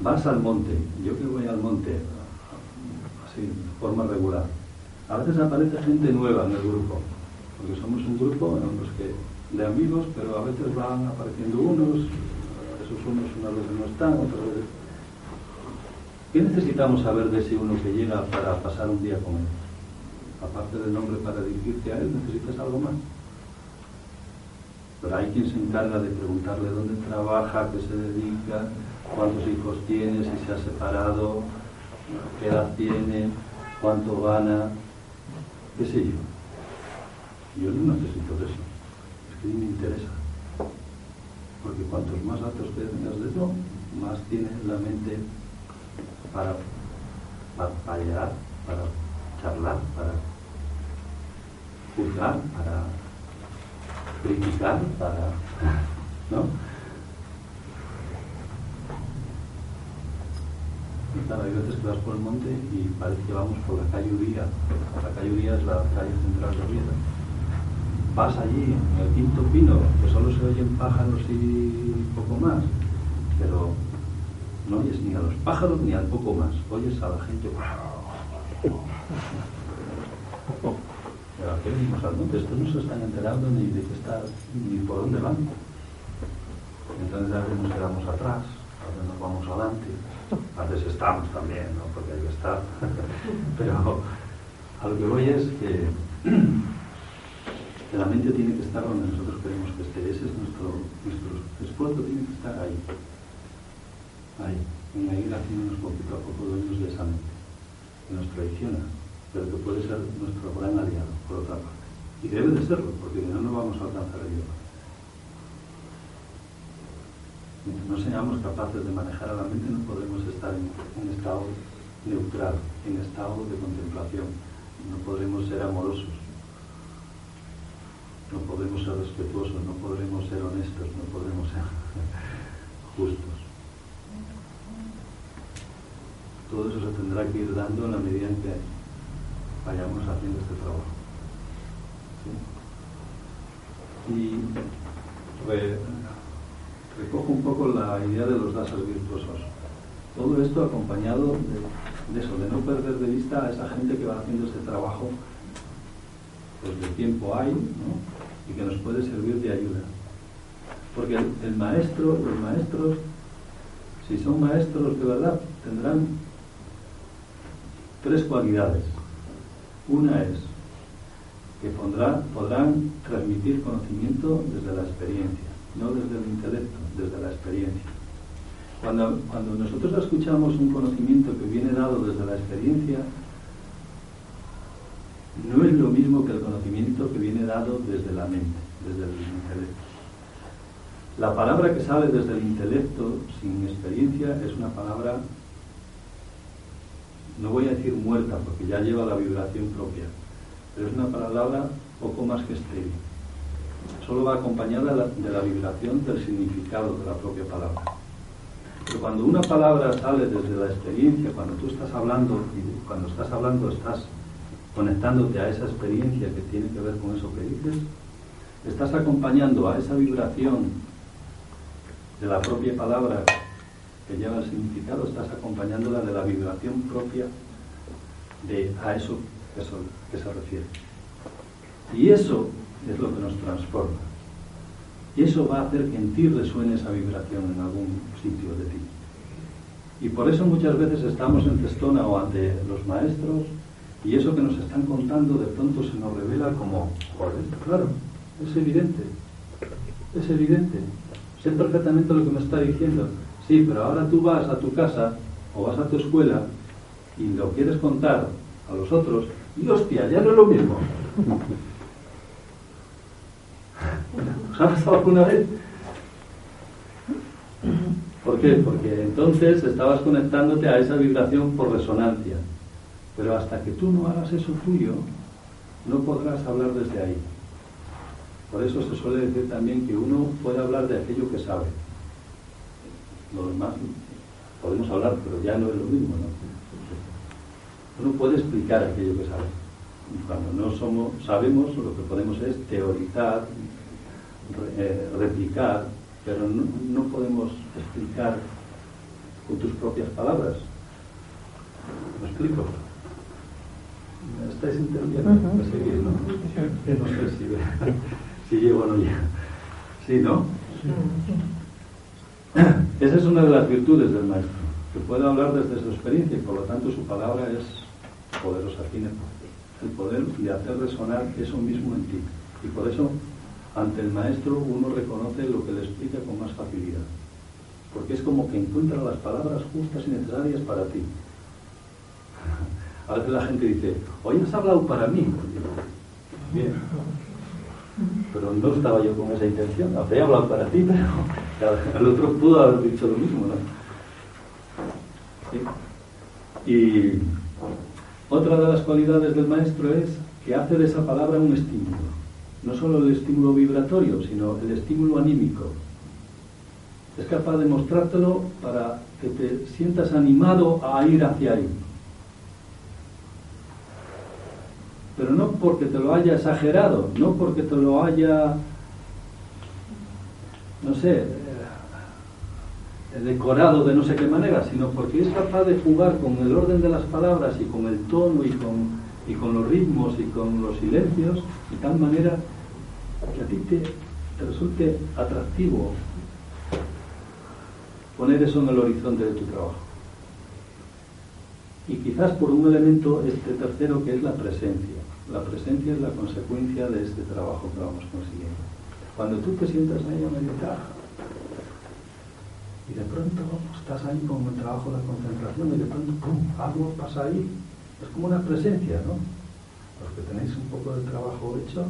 vas al monte, yo que voy al monte, así, de forma regular, a veces aparece gente nueva en el grupo, porque somos un grupo en los que, de amigos, pero a veces van apareciendo unos, esos unos una vez no están, otras veces... ¿Qué necesitamos saber de ese uno que llega para pasar un día con él? Aparte del nombre para dirigirte a él, ¿necesitas algo más? Pero hay quien se encarga de preguntarle dónde trabaja, qué se dedica, cuántos hijos tiene, si se ha separado, qué edad tiene, cuánto gana, qué sé yo. Yo no necesito eso, es que me interesa. Porque cuantos más datos tengas de eso, más tienes la mente para, para, llegar, para charlar, para juzgar, para criticar, para... ¿no? Hay veces que vas por el monte y parece que vamos por la calle Uría. La calle Uría es la calle central de Oviedo. Vas allí, en el quinto pino, que solo se oyen pájaros y poco más, pero no oyes ni a los pájaros ni al poco más. Oyes a la gente. Pero aquí venimos al monte, estos no se están enterando ni de qué está, ni por dónde van. Entonces a veces nos quedamos atrás, a veces nos vamos adelante a veces estamos también, ¿no? porque hay que estar. Pero a lo que voy es que, la mente tiene que estar donde nosotros queremos que esté. Ese es nuestro, nuestro esfuerzo, tiene que estar ahí. Ahí, en ir haciéndonos poquito a poco dueños de esa mente, que nos traiciona, pero que puede ser nuestro gran aliado, por otra parte. Y debe de serlo, porque si no, no vamos a alcanzar el yoga. Mientras no seamos capaces de manejar a la mente, no podremos estar en un estado neutral, en estado de contemplación. No podremos ser amorosos, no podremos ser respetuosos, no podremos ser honestos, no podremos ser justos. Todo eso se tendrá que ir dando en la medida en que vayamos haciendo este trabajo. Y pues, recojo un poco la idea de los dasas virtuosos. Todo esto acompañado de, eso, de no perder de vista a esa gente que va haciendo este trabajo, pues de tiempo hay, ¿no? y que nos puede servir de ayuda. Porque el, maestro, los maestros, si son maestros de verdad, tendrán tres cualidades. Una es que podrán transmitir conocimiento desde la experiencia, no desde el intelecto desde la experiencia. Cuando, cuando nosotros escuchamos un conocimiento que viene dado desde la experiencia, no es lo mismo que el conocimiento que viene dado desde la mente, desde el intelecto. La palabra que sale desde el intelecto sin experiencia es una palabra, no voy a decir muerta porque ya lleva la vibración propia, pero es una palabra poco más que estéril solo va acompañada de la vibración del significado de la propia palabra. Pero cuando una palabra sale desde la experiencia, cuando tú estás hablando, y cuando estás hablando estás conectándote a esa experiencia que tiene que ver con eso que dices, estás acompañando a esa vibración de la propia palabra que lleva el significado, estás acompañándola de la vibración propia de a eso que se refiere. Y eso es lo que nos transforma. Y eso va a hacer que en ti resuene esa vibración en algún sitio de ti. Y por eso muchas veces estamos en cestona o ante los maestros Y eso que nos están contando de pronto se nos revela como, joder, claro, es evidente, es evidente. Sé perfectamente lo que me está diciendo. Sí, pero ahora tú vas a tu casa o vas a tu escuela y lo quieres contar a los otros y hostia, ya no es lo mismo. ¿Os ha pasado alguna vez? ¿Por qué? Porque entonces estabas conectándote a esa vibración por resonancia. Pero hasta que tú no hagas eso tuyo, no podrás hablar desde ahí. Por eso se suele decir también que uno puede hablar de aquello que sabe. Lo demás podemos hablar, pero ya no es lo mismo, ¿no? Uno puede explicar aquello que sabe. Cuando no somos, sabemos, lo que podemos es teorizar, eh, replicar, pero no, podemos explicar con tus propias palabras. ¿Me explico? ¿Me estáis entendiendo? ¿Me seguís, no? No sé si, si llego o no llego. ¿Sí, no? Esa es una de las virtudes del maestro, que puede hablar desde su experiencia y por lo tanto su palabra es poderosa, tiene el poder de hacer resonar eso mismo en ti. Y por eso ante el maestro uno reconoce lo que le explica con más facilidad, porque es como que encuentra las palabras justas y necesarias para ti. A veces la gente dice, hoy has hablado para mí. Bien. Pero no estaba yo con esa intención. Habría hablado para ti, pero el otro pudo haber dicho lo mismo, ¿no? Y otra de las cualidades del maestro es que hace de esa palabra un estímulo no solo el estímulo vibratorio, sino el estímulo anímico. Es capaz de mostrártelo para que te sientas animado a ir hacia ahí. Pero no porque te lo haya exagerado, no porque te lo haya, no sé, eh, decorado de no sé qué manera, sino porque es capaz de jugar con el orden de las palabras y con el tono y con, y con los ritmos y con los silencios, de tal manera que a ti te, resulte atractivo poner eso en el horizonte de tu trabajo. Y quizás por un elemento, este tercero, que es la presencia. La presencia es la consecuencia de este trabajo que vamos consiguiendo. Cuando tú te sientas ahí a meditar y de pronto estás ahí con el trabajo de la concentración y de pronto ¡pum! algo pasa ahí. Es como una presencia, ¿no? Los que tenéis un poco de trabajo hecho,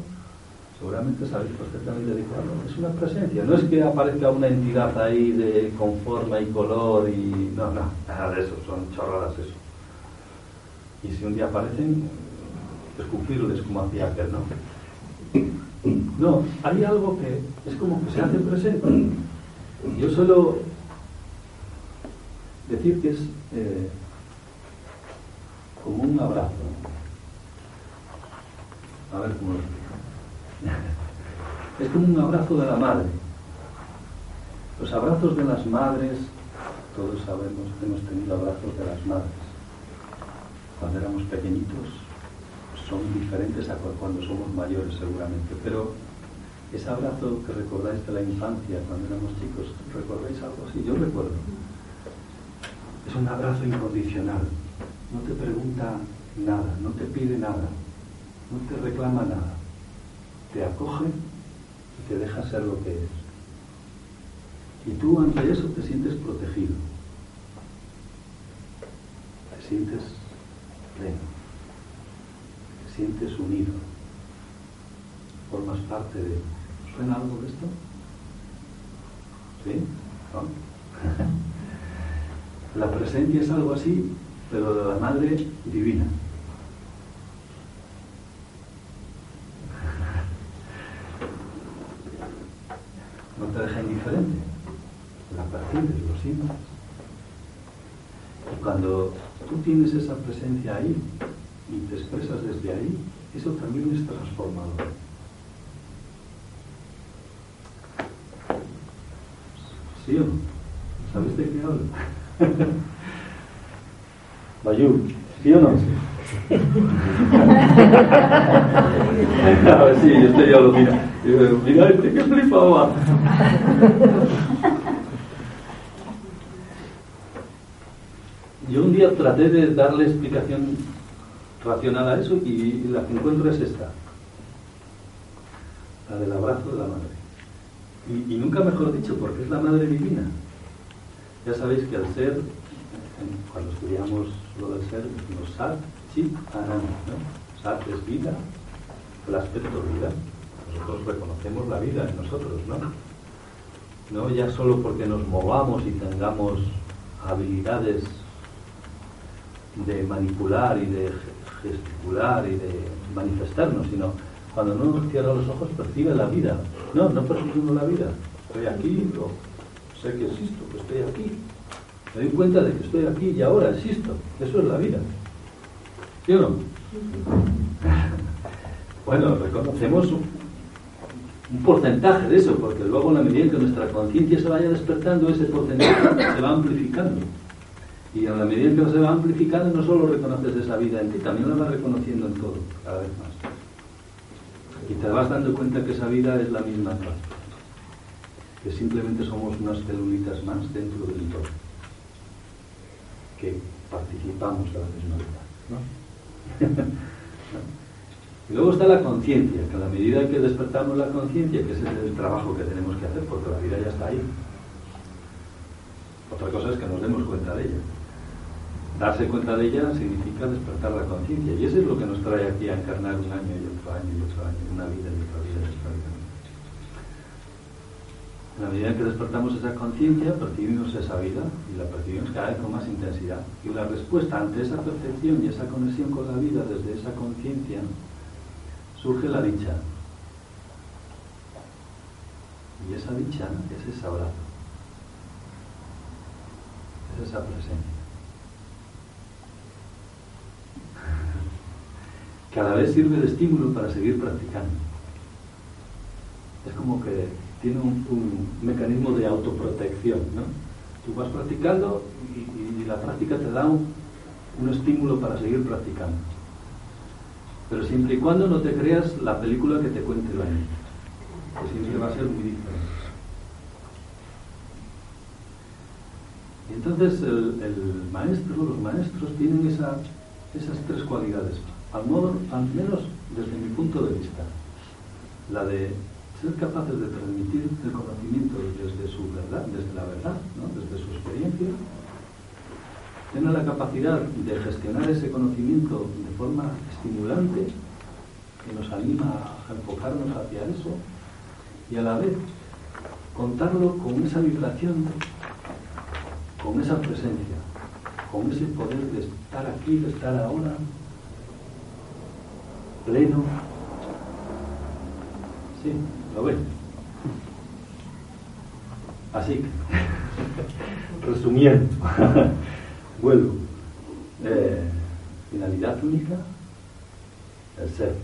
seguramente sabéis perfectamente de qué Es una presencia, no es que aparezca una entidad ahí de, con forma y color y. No, no, nada de eso, son chorradas eso. Y si un día aparecen, escupirles como hacía aquel, ¿no? No, hay algo que es como que se hace presente. Yo suelo decir que es eh, como un abrazo. A ver cómo lo es como un abrazo de la madre. Los abrazos de las madres, todos sabemos hemos tenido abrazos de las madres. Cuando éramos pequeñitos son diferentes a cuando somos mayores seguramente, pero ese abrazo que recordáis de la infancia cuando éramos chicos, ¿recordáis algo así? Yo recuerdo. Es un abrazo incondicional. No te pregunta nada, no te pide nada, no te reclama nada te acoge y te deja ser lo que es. Y tú ante eso te sientes protegido, te sientes pleno, te sientes unido, formas parte de... ¿Suena algo de esto? ¿Sí? La presencia es algo así, pero de la Madre Divina. Te deja indiferente. La percibes, lo sientes. Y cuando tú tienes esa presencia ahí y te expresas desde ahí, eso también es transformador. ¿Sí o no? ¿Sabes de qué hablo? Bayur, ¿sí o no? A ver sí, este ya lo mira. Mira este que flipaba. Yo un día traté de darle explicación racional a eso y, la que encuentro es esta, la del abrazo de la madre. Y, nunca mejor dicho, porque es la madre divina. Ya sabéis que al ser, cuando estudiamos lo del ser, decimos sat, chit, anam. ¿no? Sat es vida, el aspecto vida. Nosotros reconocemos la vida en nosotros, ¿no? No ya solo porque nos movamos y tengamos habilidades de manipular y de gesticular y de manifestarnos, sino cuando uno cierra los ojos percibe la vida. No, no percibimos la vida. Estoy aquí, sé que existo, que estoy aquí. Me doy cuenta de que estoy aquí y ahora existo. Eso es la vida. ¿Sí no? Bueno, reconocemos un porcentaje de eso, porque luego en la medida que nuestra conciencia se vaya despertando, ese porcentaje se va amplificando. Y en la medida que se va amplificando, no solo reconoces esa vida en ti, también la vas reconociendo en todo, cada vez más. Y te vas dando cuenta que esa vida es la misma que simplemente somos unas celulitas más dentro del todo, que participamos de la misma vida. ¿no? Y luego está la conciencia, que a la medida que despertamos la conciencia, que ese es el trabajo que tenemos que hacer, porque la vida ya está ahí. Otra cosa es que nos demos cuenta de ella. Darse cuenta de ella significa despertar la conciencia. Y eso es lo que nos trae aquí a encarnar un año y otro año y otro año, una vida y otra vida. En la medida en que despertamos esa conciencia, percibimos esa vida y la percibimos cada vez con más intensidad. Y la respuesta ante esa percepción y esa conexión con la vida desde esa conciencia surge la dicha. Y esa dicha es ese abrazo, es esa presencia. Cada vez sirve de estímulo para seguir practicando. Es como que tiene un, mecanismo de autoprotección. ¿no? Tú vas practicando y, la práctica te da un estímulo para seguir practicando pero siempre y cuando no te creas la película que te cuente la niña, que siempre va a ser muy diferente. Y entonces el, maestro, los maestros tienen esas tres cualidades, al, modo, al menos desde mi punto de vista, la de ser capaces de transmitir el conocimiento desde su verdad, desde la verdad, desde su experiencia, tener la capacidad de gestionar ese conocimiento de forma estimulante, que nos anima a enfocarnos hacia eso, y a la vez contarlo con esa vibración, con esa presencia, con ese poder de estar aquí, de estar ahora, pleno. Sí, lo ven. Así resumiendo. Vuelvo. Eh, finalidad única, el ser.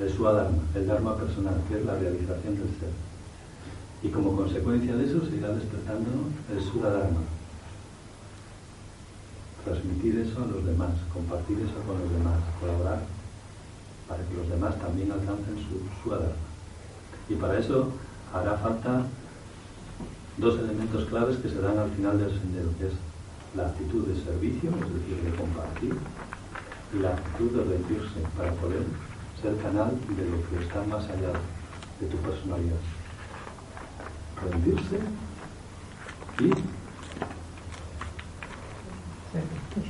El suadharma, el dharma personal, que es la realización del ser. Y como consecuencia de eso se irá despertando el sudadharma. Transmitir eso a los demás, compartir eso con los demás, colaborar para que los demás también alcancen su sudadharma. Y para eso hará falta dos elementos claves que se dan al final del sendero, que es la actitud de servicio, es decir, de compartir, y la actitud de rendirse para poder ser canal de lo que está más allá de tu personalidad. Rendirse y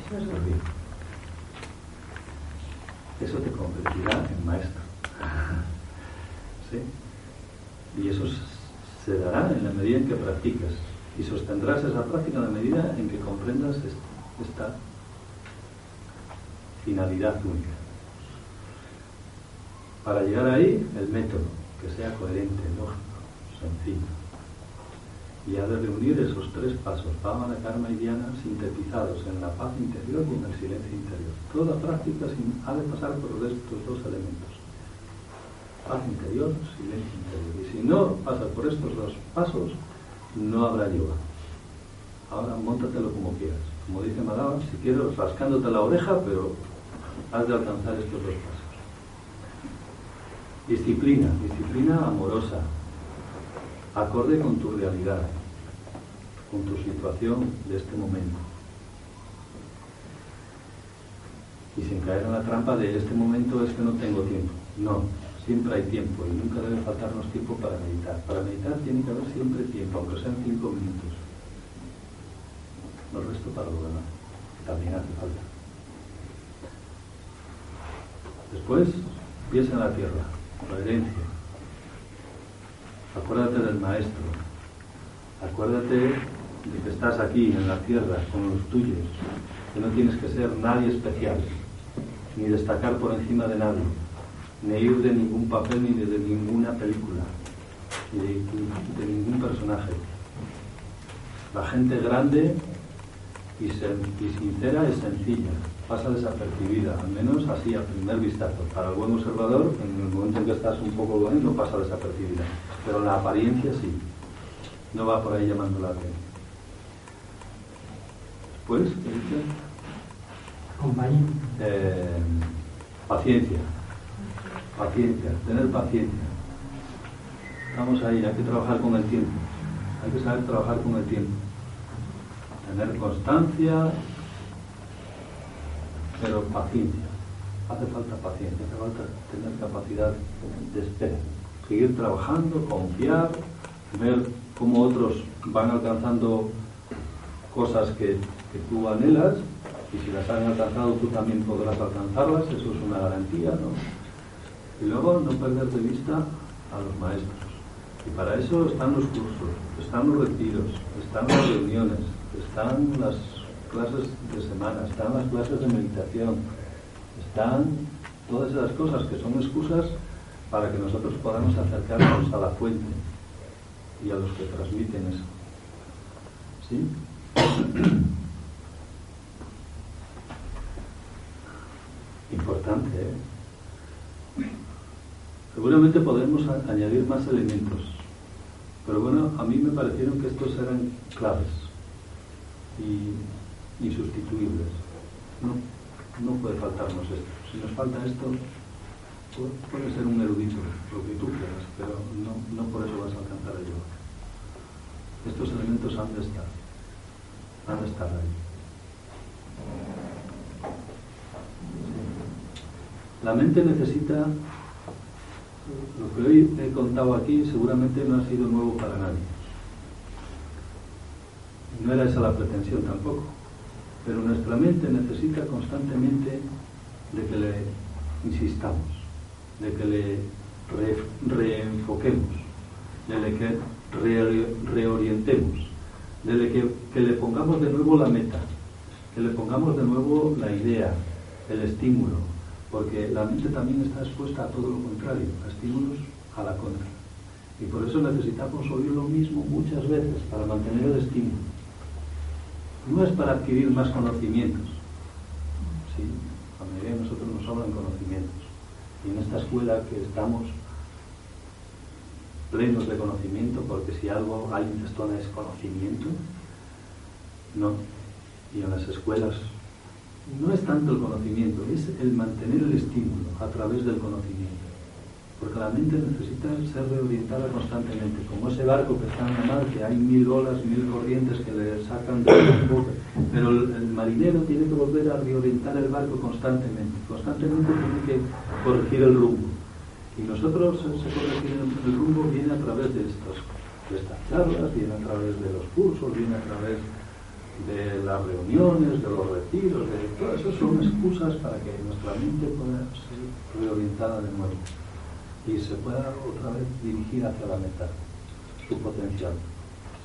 servir. Eso te convertirá en maestro. ¿Sí? Y eso se dará en la medida en que practicas y sostendrás esa práctica en la medida en que comprendas esta finalidad única. Para llegar ahí, el método, que sea coherente, lógico, sencillo. Y ha de reunir esos tres pasos, Pamana, Karma y Diana, sintetizados en la paz interior y en el silencio interior. Toda práctica ha de pasar por estos dos elementos. Paz interior, silencio interior. Y si no pasa por estos dos pasos, no habrá yoga. Ahora montatelo como quieras. Como dice Madame, si quieres, rascándote la oreja, pero has de alcanzar estos dos pasos. Disciplina, disciplina amorosa, acorde con tu realidad, con tu situación de este momento. y sin caer en la trampa de este momento es que no tengo tiempo. No, siempre hay tiempo y nunca debe faltarnos tiempo para meditar. Para meditar tiene que haber siempre tiempo, aunque sean cinco minutos. Lo resto para lo demás, también hace falta. Después, pies en la tierra, la herencia. Acuérdate del maestro. Acuérdate de que estás aquí en la tierra con los tuyos, que no tienes que ser nadie especial, ni destacar por encima de nadie, ni ir de ningún papel ni de ninguna película, ni de, ningún personaje. La gente grande y, y sincera es sencilla, pasa desapercibida, al menos así a primer vistazo. Para el buen observador, en el momento en que estás un poco bueno, no pasa desapercibida, pero la apariencia sí, no va por ahí llamando la atención. Pues, ¿qué dice? Compañía. Eh, paciencia, paciencia, tener paciencia. Estamos ahí, hay que trabajar con el tiempo, hay que saber trabajar con el tiempo. Tener constancia, pero paciencia. Hace falta paciencia, hace falta tener capacidad de espera. Seguir trabajando, confiar, ver cómo otros van alcanzando cosas que, tú anhelas y si las han alcanzado tú también podrás alcanzarlas, eso es una garantía, ¿no? Y luego no perder de vista a los maestros. Y para eso están los cursos, están los retiros, están las reuniones, están las clases de semana, están las clases de meditación, están todas esas cosas que son excusas para que nosotros podamos acercarnos a la fuente y a los que transmiten eso. ¿Sí? Importante, ¿eh? Seguramente podemos añadir más elementos, pero bueno, a mí me parecieron que estos eran claves y insustituibles. No, no puede faltarnos esto. Si nos falta esto, puede ser un erudito, lo que tú quieras, pero no, no por eso vas a alcanzar el yoga. Estos elementos han de estar, han de estar ahí. La mente necesita, lo que hoy he contado aquí seguramente no ha sido nuevo para nadie. No era esa la pretensión tampoco, pero nuestra mente necesita constantemente de que le insistamos, de que le reenfoquemos, de que reorientemos, de que, que le pongamos de nuevo la meta, que le pongamos de nuevo la idea, el estímulo, porque la mente también está expuesta a todo lo contrario, a estímulos a la contra. Y por eso necesitamos oír lo mismo muchas veces para mantener el estímulo. No es para adquirir más conocimientos. Sí, la mayoría de nosotros nos sobran conocimientos. Y en esta escuela que estamos plenos de conocimiento, porque si algo hay en Estona es conocimiento, no. Y en las escuelas no es tanto el conocimiento, es el mantener el estímulo a través del conocimiento. Porque la mente necesita ser reorientada constantemente, como ese barco que está en la mar, que hay mil olas, mil corrientes que le sacan del barco, pero el, marinero tiene que volver a reorientar el barco constantemente. Constantemente tiene que corregir el rumbo. Y nosotros ese corregir el rumbo viene a través de, de estas charlas, viene a través de los cursos, viene a través de las reuniones, de los retiros, de todo eso son excusas para que nuestra mente pueda ser reorientada de nuevo y se pueda otra vez dirigir hacia la meta, su potencial.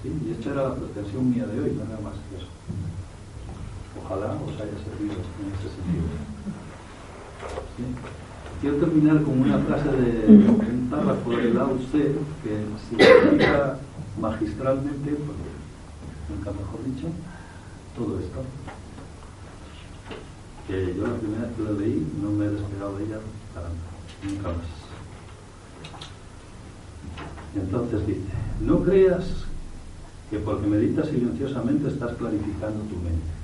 ¿Sí? Y esta era la pretensión mía de hoy, no nada más que eso. Ojalá os haya servido en ese sentido. Quiero terminar con una frase de un párrafo de Lao Tse que significa magistralmente, nunca mejor dicho, todo esto. Que yo la primera vez que lo leí no me he despegado de ella para nunca más. Entonces dice, no creas que porque meditas silenciosamente estás clarificando tu mente.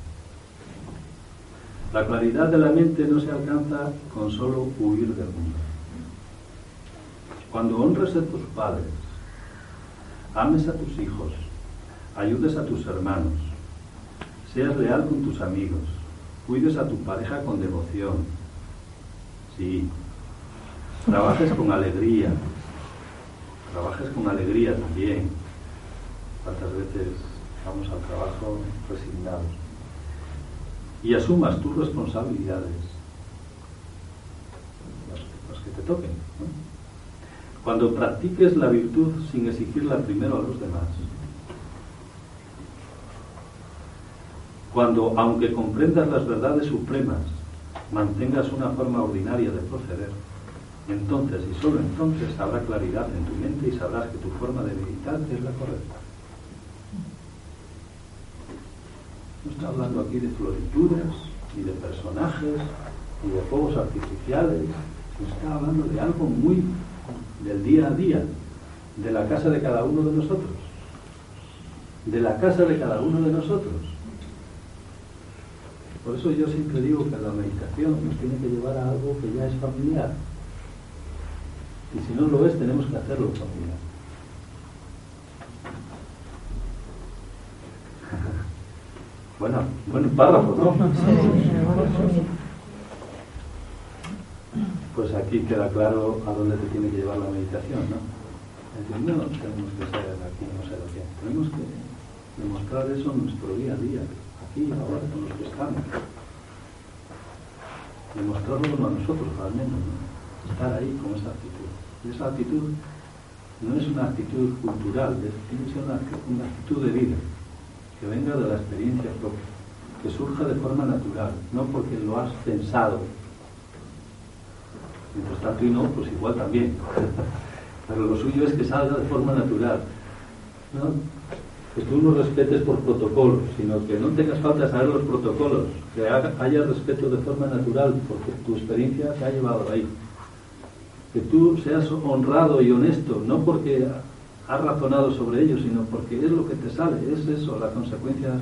La claridad de la mente no se alcanza con solo huir del mundo. Cuando honres a tus padres, ames a tus hijos, ayudes a tus hermanos, seas leal con tus amigos, cuides a tu pareja con devoción. Sí. Trabajes con alegría. Trabajes con alegría también. ¿Cuántas veces vamos al trabajo resignados? Y asumas tus responsabilidades, las, que te toquen. Cuando practiques la virtud sin exigirla primero a los demás, Cuando, aunque comprendas las verdades supremas, mantengas una forma ordinaria de proceder, entonces y solo entonces habrá claridad en tu mente y sabrás que tu forma de meditar es la correcta. No está hablando aquí de florituras, ni de personajes, ni de fuegos artificiales, está hablando de algo muy del día a día, de la casa de cada uno de nosotros, de la casa de cada uno de nosotros. Por eso yo siempre digo que la meditación nos tiene que llevar a algo que ya es familiar. Y si no lo es, tenemos que hacerlo familiar. bueno, buen párrafo, ¿no? Pues aquí queda claro a dónde te tiene que llevar la meditación, ¿no? no tenemos que ser aquí, no sé lo que. Tenemos que demostrar eso en nuestro día a día aquí, ahora, con los que estamos. Demostrarlo a nosotros, al menos, estar ahí con esa actitud. Y esa actitud no es una actitud cultural, tiene que ser una, una actitud de vida, que venga de la experiencia propia, que surja de forma natural, no porque lo has pensado. Mientras tanto y no, pues igual también. Pero lo suyo es que salga de forma natural. ¿no? Que tú no respetes por protocolos, sino que no tengas falta de saber los protocolos, que haya respeto de forma natural, porque tu experiencia te ha llevado ahí. Que tú seas honrado y honesto, no porque has razonado sobre ello, sino porque es lo que te sale, es eso, la consecuencia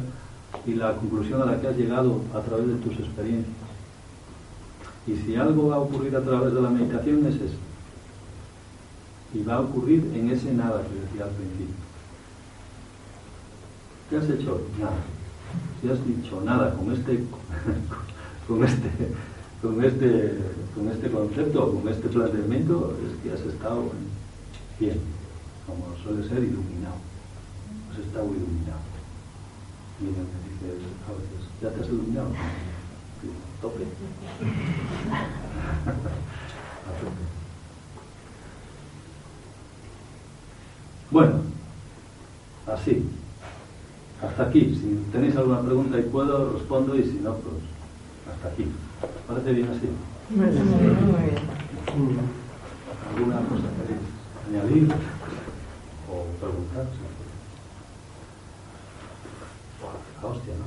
y la conclusión a la que has llegado a través de tus experiencias. Y si algo va a ocurrir a través de la meditación es eso. Y va a ocurrir en ese nada que decía al principio ¿Qué has hecho? Nada. Si has dicho nada con este, con este, con este, con este concepto, con este planteamiento, es que has estado bien, como suele ser iluminado. Has estado iluminado. Y me dice a veces, ¿ya te has iluminado? Bueno, así. Hasta aquí. Si tenéis alguna pregunta y puedo, respondo y si no, pues hasta aquí. ¿Parece bien así? Muy bien. ¿Alguna cosa queréis añadir o preguntar? La hostia, ¿no?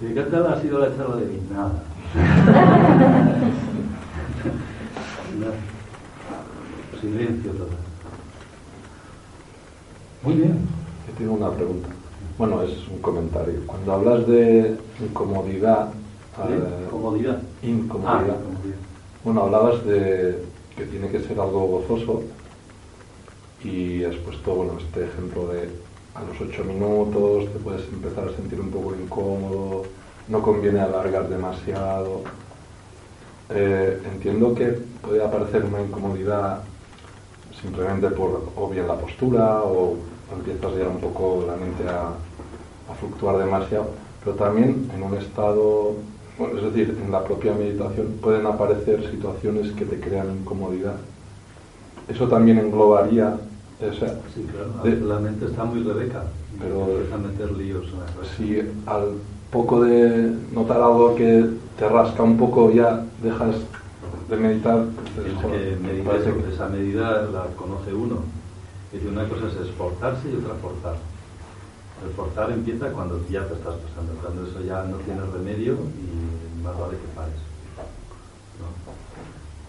¿Y qué tal ha sido la charla de mí? Nada. Silencio total. Muy bien. Yo tengo una pregunta. Bueno, es un comentario. Cuando hablas de incomodidad... Eh, ¿Comodidad? Incomodidad. Ah, bueno, hablabas de que tiene que ser algo gozoso y has puesto bueno, este ejemplo de a los ocho minutos te puedes empezar a sentir un poco incómodo, no conviene alargar demasiado. Eh, entiendo que puede aparecer una incomodidad simplemente por o bien la postura o empiezas ya un poco la mente a, fluctuar demasiado, pero también en un estado, es decir, en la propia meditación pueden aparecer situaciones que te crean incomodidad. Eso también englobaría sí, claro, la mente está muy rebeca, pero a meter líos. Si al poco de notar algo que te rasca un poco ya dejas de meditar. que esa medida la conoce uno. Es una cosa es esforzarse y otra forzar. El forzar empieza cuando ya te estás pasando, cuando eso ya no tiene remedio y más vale que pares.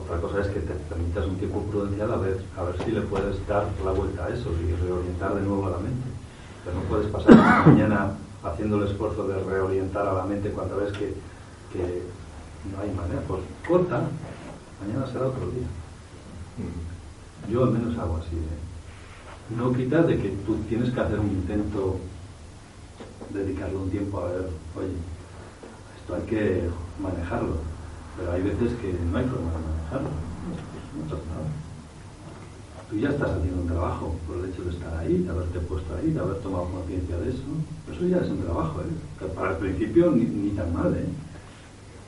Otra cosa es que te permitas un tiempo prudencial a ver, a ver si le puedes dar la vuelta a eso y reorientar de nuevo a la mente. Pero no puedes pasar mañana haciendo el esfuerzo de reorientar a la mente cuando ves que, que no hay manera. Pues corta, mañana será otro día. Yo al menos hago así. ¿eh? No quitas de que tú tienes que hacer un intento dedicarle un tiempo a ver, oye, esto hay que manejarlo, pero hay veces que no hay forma de manejarlo. No pasa nada. Tú ya estás haciendo un trabajo por el hecho de estar ahí, de haberte puesto ahí, de haber tomado conciencia de eso. Eso ya es un trabajo, ¿eh? para el principio ni, ni tan mal, ¿eh?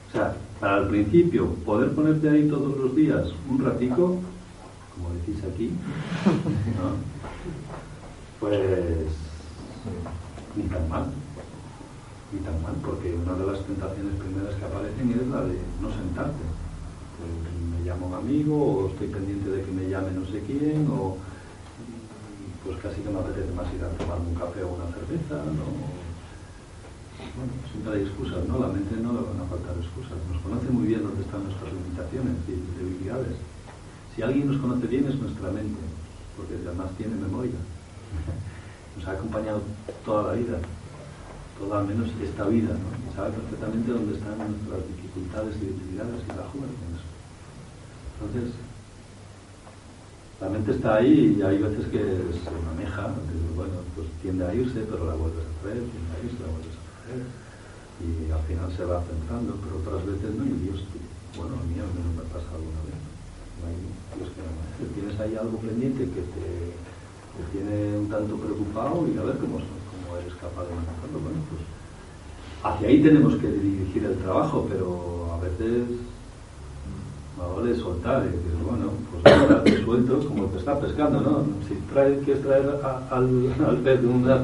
O sea, para el principio, poder ponerte ahí todos los días un ratico, como decís aquí, pues ni tan mal, ni tan mal, porque una de las tentaciones primeras que aparecen es la de no sentarte. Pues me llama un amigo, o estoy pendiente de que me llame no sé quién, o pues casi que me apetece más ir a tomarme un café o una cerveza, ¿no? Bueno, siempre hay excusas, ¿no? La mente no le van a faltar excusas. Nos conoce muy bien dónde están nuestras limitaciones y debilidades. Si alguien nos conoce bien es nuestra mente, porque además tiene memoria. Nos ha acompañado toda la vida, toda al menos esta vida, ¿no? Y sabe perfectamente dónde están nuestras dificultades y debilidades y la juega con eso. Entonces, la mente está ahí y hay veces que se maneja, bueno, pues tiende a irse, pero la vuelves a traer, tiende a irse, la vuelves y al final se va centrando, pero otras veces no hay Dios. Bueno, a mí al menos me pasa alguna vez. No hay Dios que no me Tienes ahí algo pendiente que te, tiene un tanto preocupado y a ver cómo, eres capaz de manejarlo. Bueno, pues hacia ahí tenemos que dirigir el trabajo, pero a veces vale soltar y decir, bueno, pues ahora te suelto como te está pescando, ¿no? Si traes, quieres traer al, al pez de una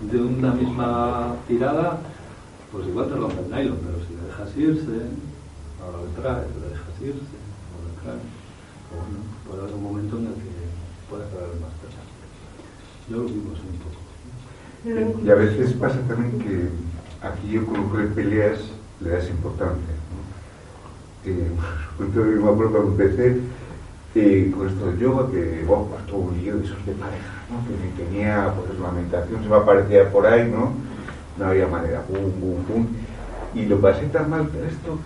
de una misma tirada, pues igual te rompe el nylon, pero si le dejas irse, ahora le traes, le dejas irse, o le traes, bueno, puede haber un momento en el que puede traer más pesado. Yo lo vivo así un poco. Y a veces pasa también que aquí yo con lo que peleas le das importancia. ¿no? Eh, yo me acuerdo cuando empecé eh, con esto del yoga, que bueno, pues todo un lío de esos de pareja ¿no? que tenía pues la meditación, se me aparecía por ahí, ¿no? No había manera, pum, pum, pum. Y lo pasé tan mal esto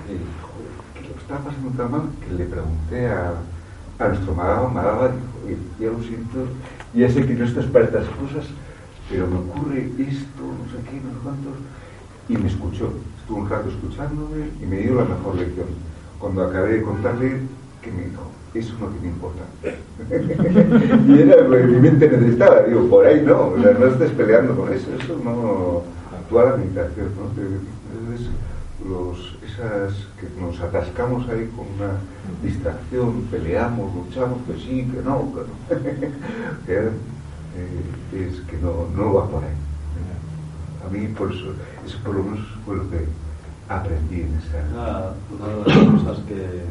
que lo estaba pasando tan mal que le pregunté a, a nuestro Madaba, Madaba dijo, ya lo siento, ya sé que no estás para estas cosas, pero me ocurre esto, no sé qué, no sé cuántos. Y me escuchó, estuvo un rato escuchándome y me dio la mejor lección. Cuando acabé de contarle, que me dijo, eso no tiene importancia. y era lo que mi mente necesitaba. Digo, por ahí no, no estés peleando con eso, eso no actúa la meditación, ¿no? Entonces, los, esas que nos atascamos ahí con una distracción, peleamos, luchamos, que sí, que no, que no. Eh, es que no, no va por ahí. A mí, por eso, eso por lo menos fue lo que aprendí en esa. una de las cosas que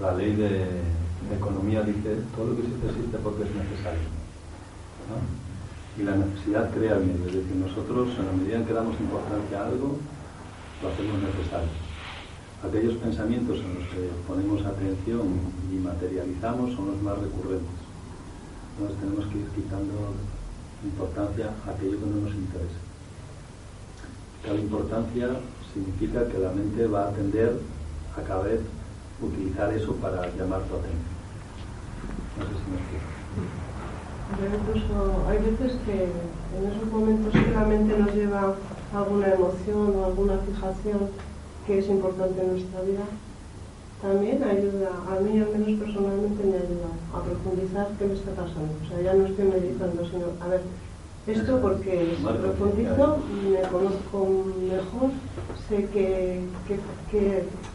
la ley de, economía dice todo lo que existe existe porque es necesario. Y la necesidad crea bien, es decir, nosotros en la medida en que damos importancia a algo, lo hacemos necesario. Aquellos pensamientos en los que ponemos atención y materializamos son los más recurrentes. Entonces tenemos que ir quitando importancia a aquello que no nos interesa. Cada importancia significa que la mente va a tender a cada vez utilizar eso para llamar tu atención. No sé si me explico. incluso hay veces que en esos momentos solamente nos lleva alguna emoción o alguna fijación que es importante en nuestra vida. También ayuda, a mí al menos personalmente me ayuda a profundizar qué me está pasando. O sea, ya no estoy meditando, sino, a ver, esto porque profundizo, me conozco mejor, sé qué,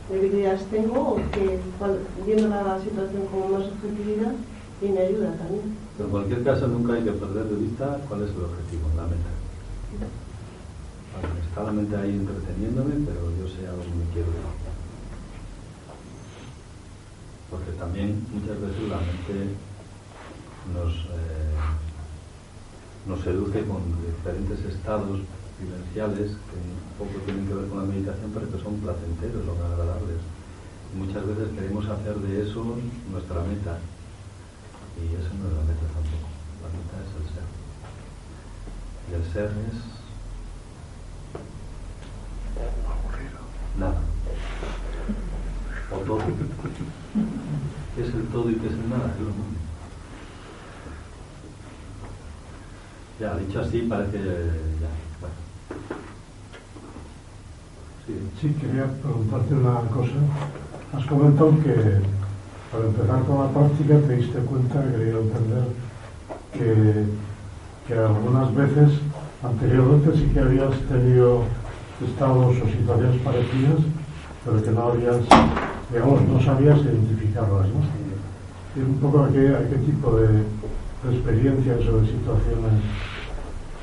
debilidades tengo o que, viendo la situación con más objetividad y me ayuda también. Pero en cualquier caso nunca hay que perder de vista cuál es el objetivo, la meta. está la mente ahí entreteniéndome, pero yo sé a dónde me quiero ir. Porque también muchas veces la mente nos... Eh, nos seduce con diferentes estados vivenciales que poco tienen que ver con la meditación, pero que son placenteros, son agradables. Muchas veces queremos hacer de eso nuestra meta. Y eso no es la meta tampoco. La meta es el ser. Y el ser es nada. O todo. ¿Qué es el todo y qué es el nada? Es. Ya, dicho así, parece ya. Bueno. Sí, quería preguntarte una cosa. Has comentado que para empezar con la práctica te diste cuenta, quería entender, que, que algunas veces anteriormente sí que habías tenido estados o situaciones parecidas, pero que no habías, digamos, no sabías identificarlas, ¿no? Y un poco a qué, a qué tipo de experiencias o de situaciones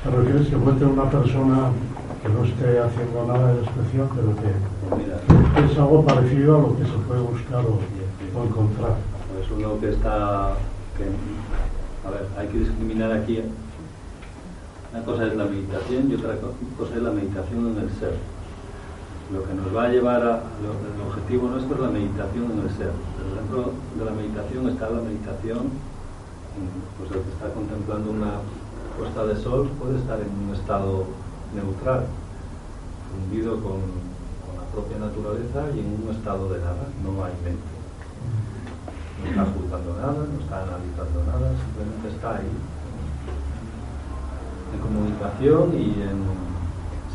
te refieres que tener una persona que no esté haciendo nada de especial, pero que, es algo parecido a lo que se puede buscar o, encontrar. Es uno que está. A ver, hay que discriminar aquí. Una cosa es la meditación y otra cosa es la meditación en el ser. Lo que nos va a llevar a. el objetivo nuestro es la meditación en el ser. Dentro de la meditación está la meditación, pues el que está contemplando una puesta de sol puede estar en un estado neutral, fundido con, la propia naturaleza y en un estado de nada, no hay mente. No está juzgando nada, no está analizando nada, simplemente está ahí, en comunicación y en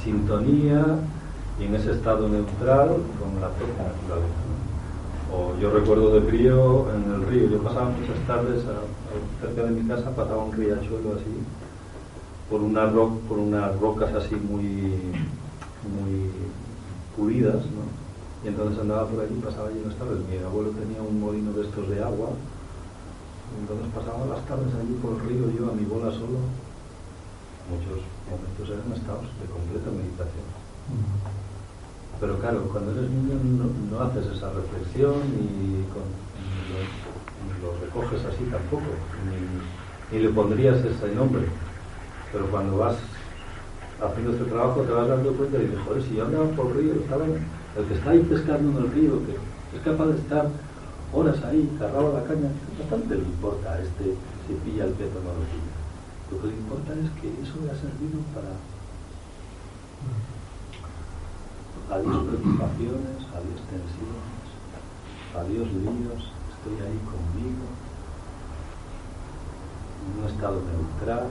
sintonía y en ese estado neutral con la propia naturaleza. O yo recuerdo de frío en el río, yo pasaba muchas tardes cerca de mi casa, pasaba un riachuelo así, por, una por unas rocas así muy, muy pulidas, ¿no? Y entonces andaba por allí, pasaba allí las tardes. Mi abuelo tenía un molino de estos de agua, entonces pasaba las tardes allí por el río, yo a mi bola solo. Muchos momentos eran estados de completa meditación. Pero claro, cuando eres niño no, haces esa reflexión y, lo, recoges así tampoco, ni le pondrías ese nombre. Pero cuando vas haciendo este trabajo te vas dando cuenta y dices, joder, si yo andaba por el río, estaba el que está ahí pescando en el río, que es capaz de estar horas ahí, cargado la caña, bastante le importa a este si pilla el pez o no lo pilla. Lo que le importa es que eso le ha servido para adiós preocupaciones, adiós tensiones, adiós líos, estoy ahí conmigo, un estado neutral,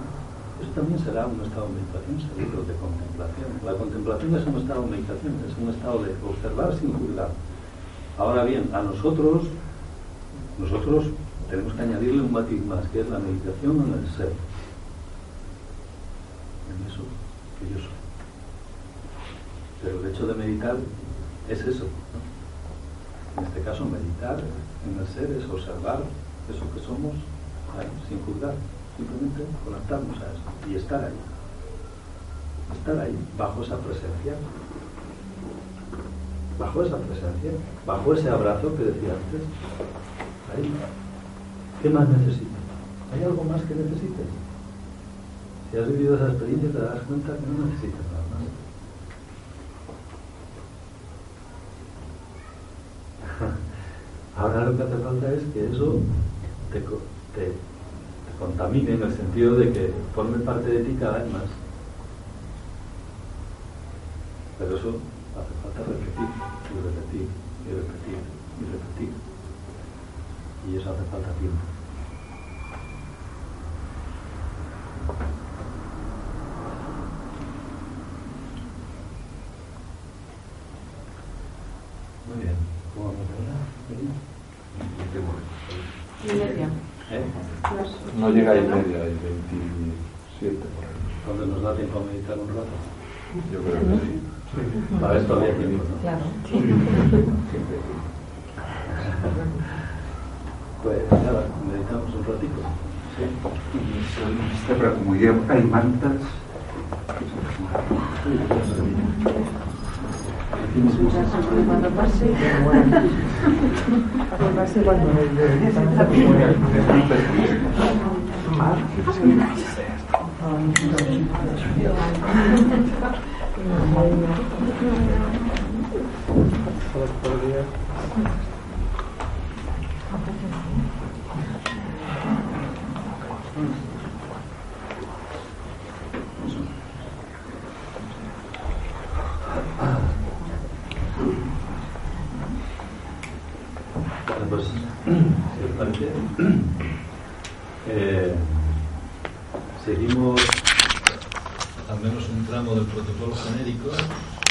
eso también será un estado de meditación, seguro, de contemplación. La contemplación es un estado de meditación, es un estado de observar sin juzgar. Ahora bien, a nosotros, nosotros tenemos que añadirle un matiz más, que es la meditación en el ser. En eso que yo soy. Pero el hecho de meditar es eso. En este caso, meditar en el ser es observar eso que somos sin juzgar simplemente conectarnos a eso y estar ahí. Estar ahí, bajo esa presencia. Bajo esa presencia, bajo ese abrazo que decía antes. Ahí. ¿Qué más necesitas? ¿Hay algo más que necesites? Si has vivido esa experiencia te das cuenta que no necesitas más. Ahora lo que hace falta es que eso te, te contamine en el sentido de que forme parte de ti cada vez más. Pero eso hace falta repetir y repetir y repetir y repetir. Y eso hace falta tiempo. Muy bien. ¿Cómo vamos ¿Eh? No llega a y media, hay 27 por ahí. ¿Dónde nos da tiempo a meditar un rato? Yo creo que sí. Para esto había tiempo, ¿no? Claro. pues nada, meditamos un ratito. Sí. Pero como ya hay mantas. Cuando pase, cuando pase,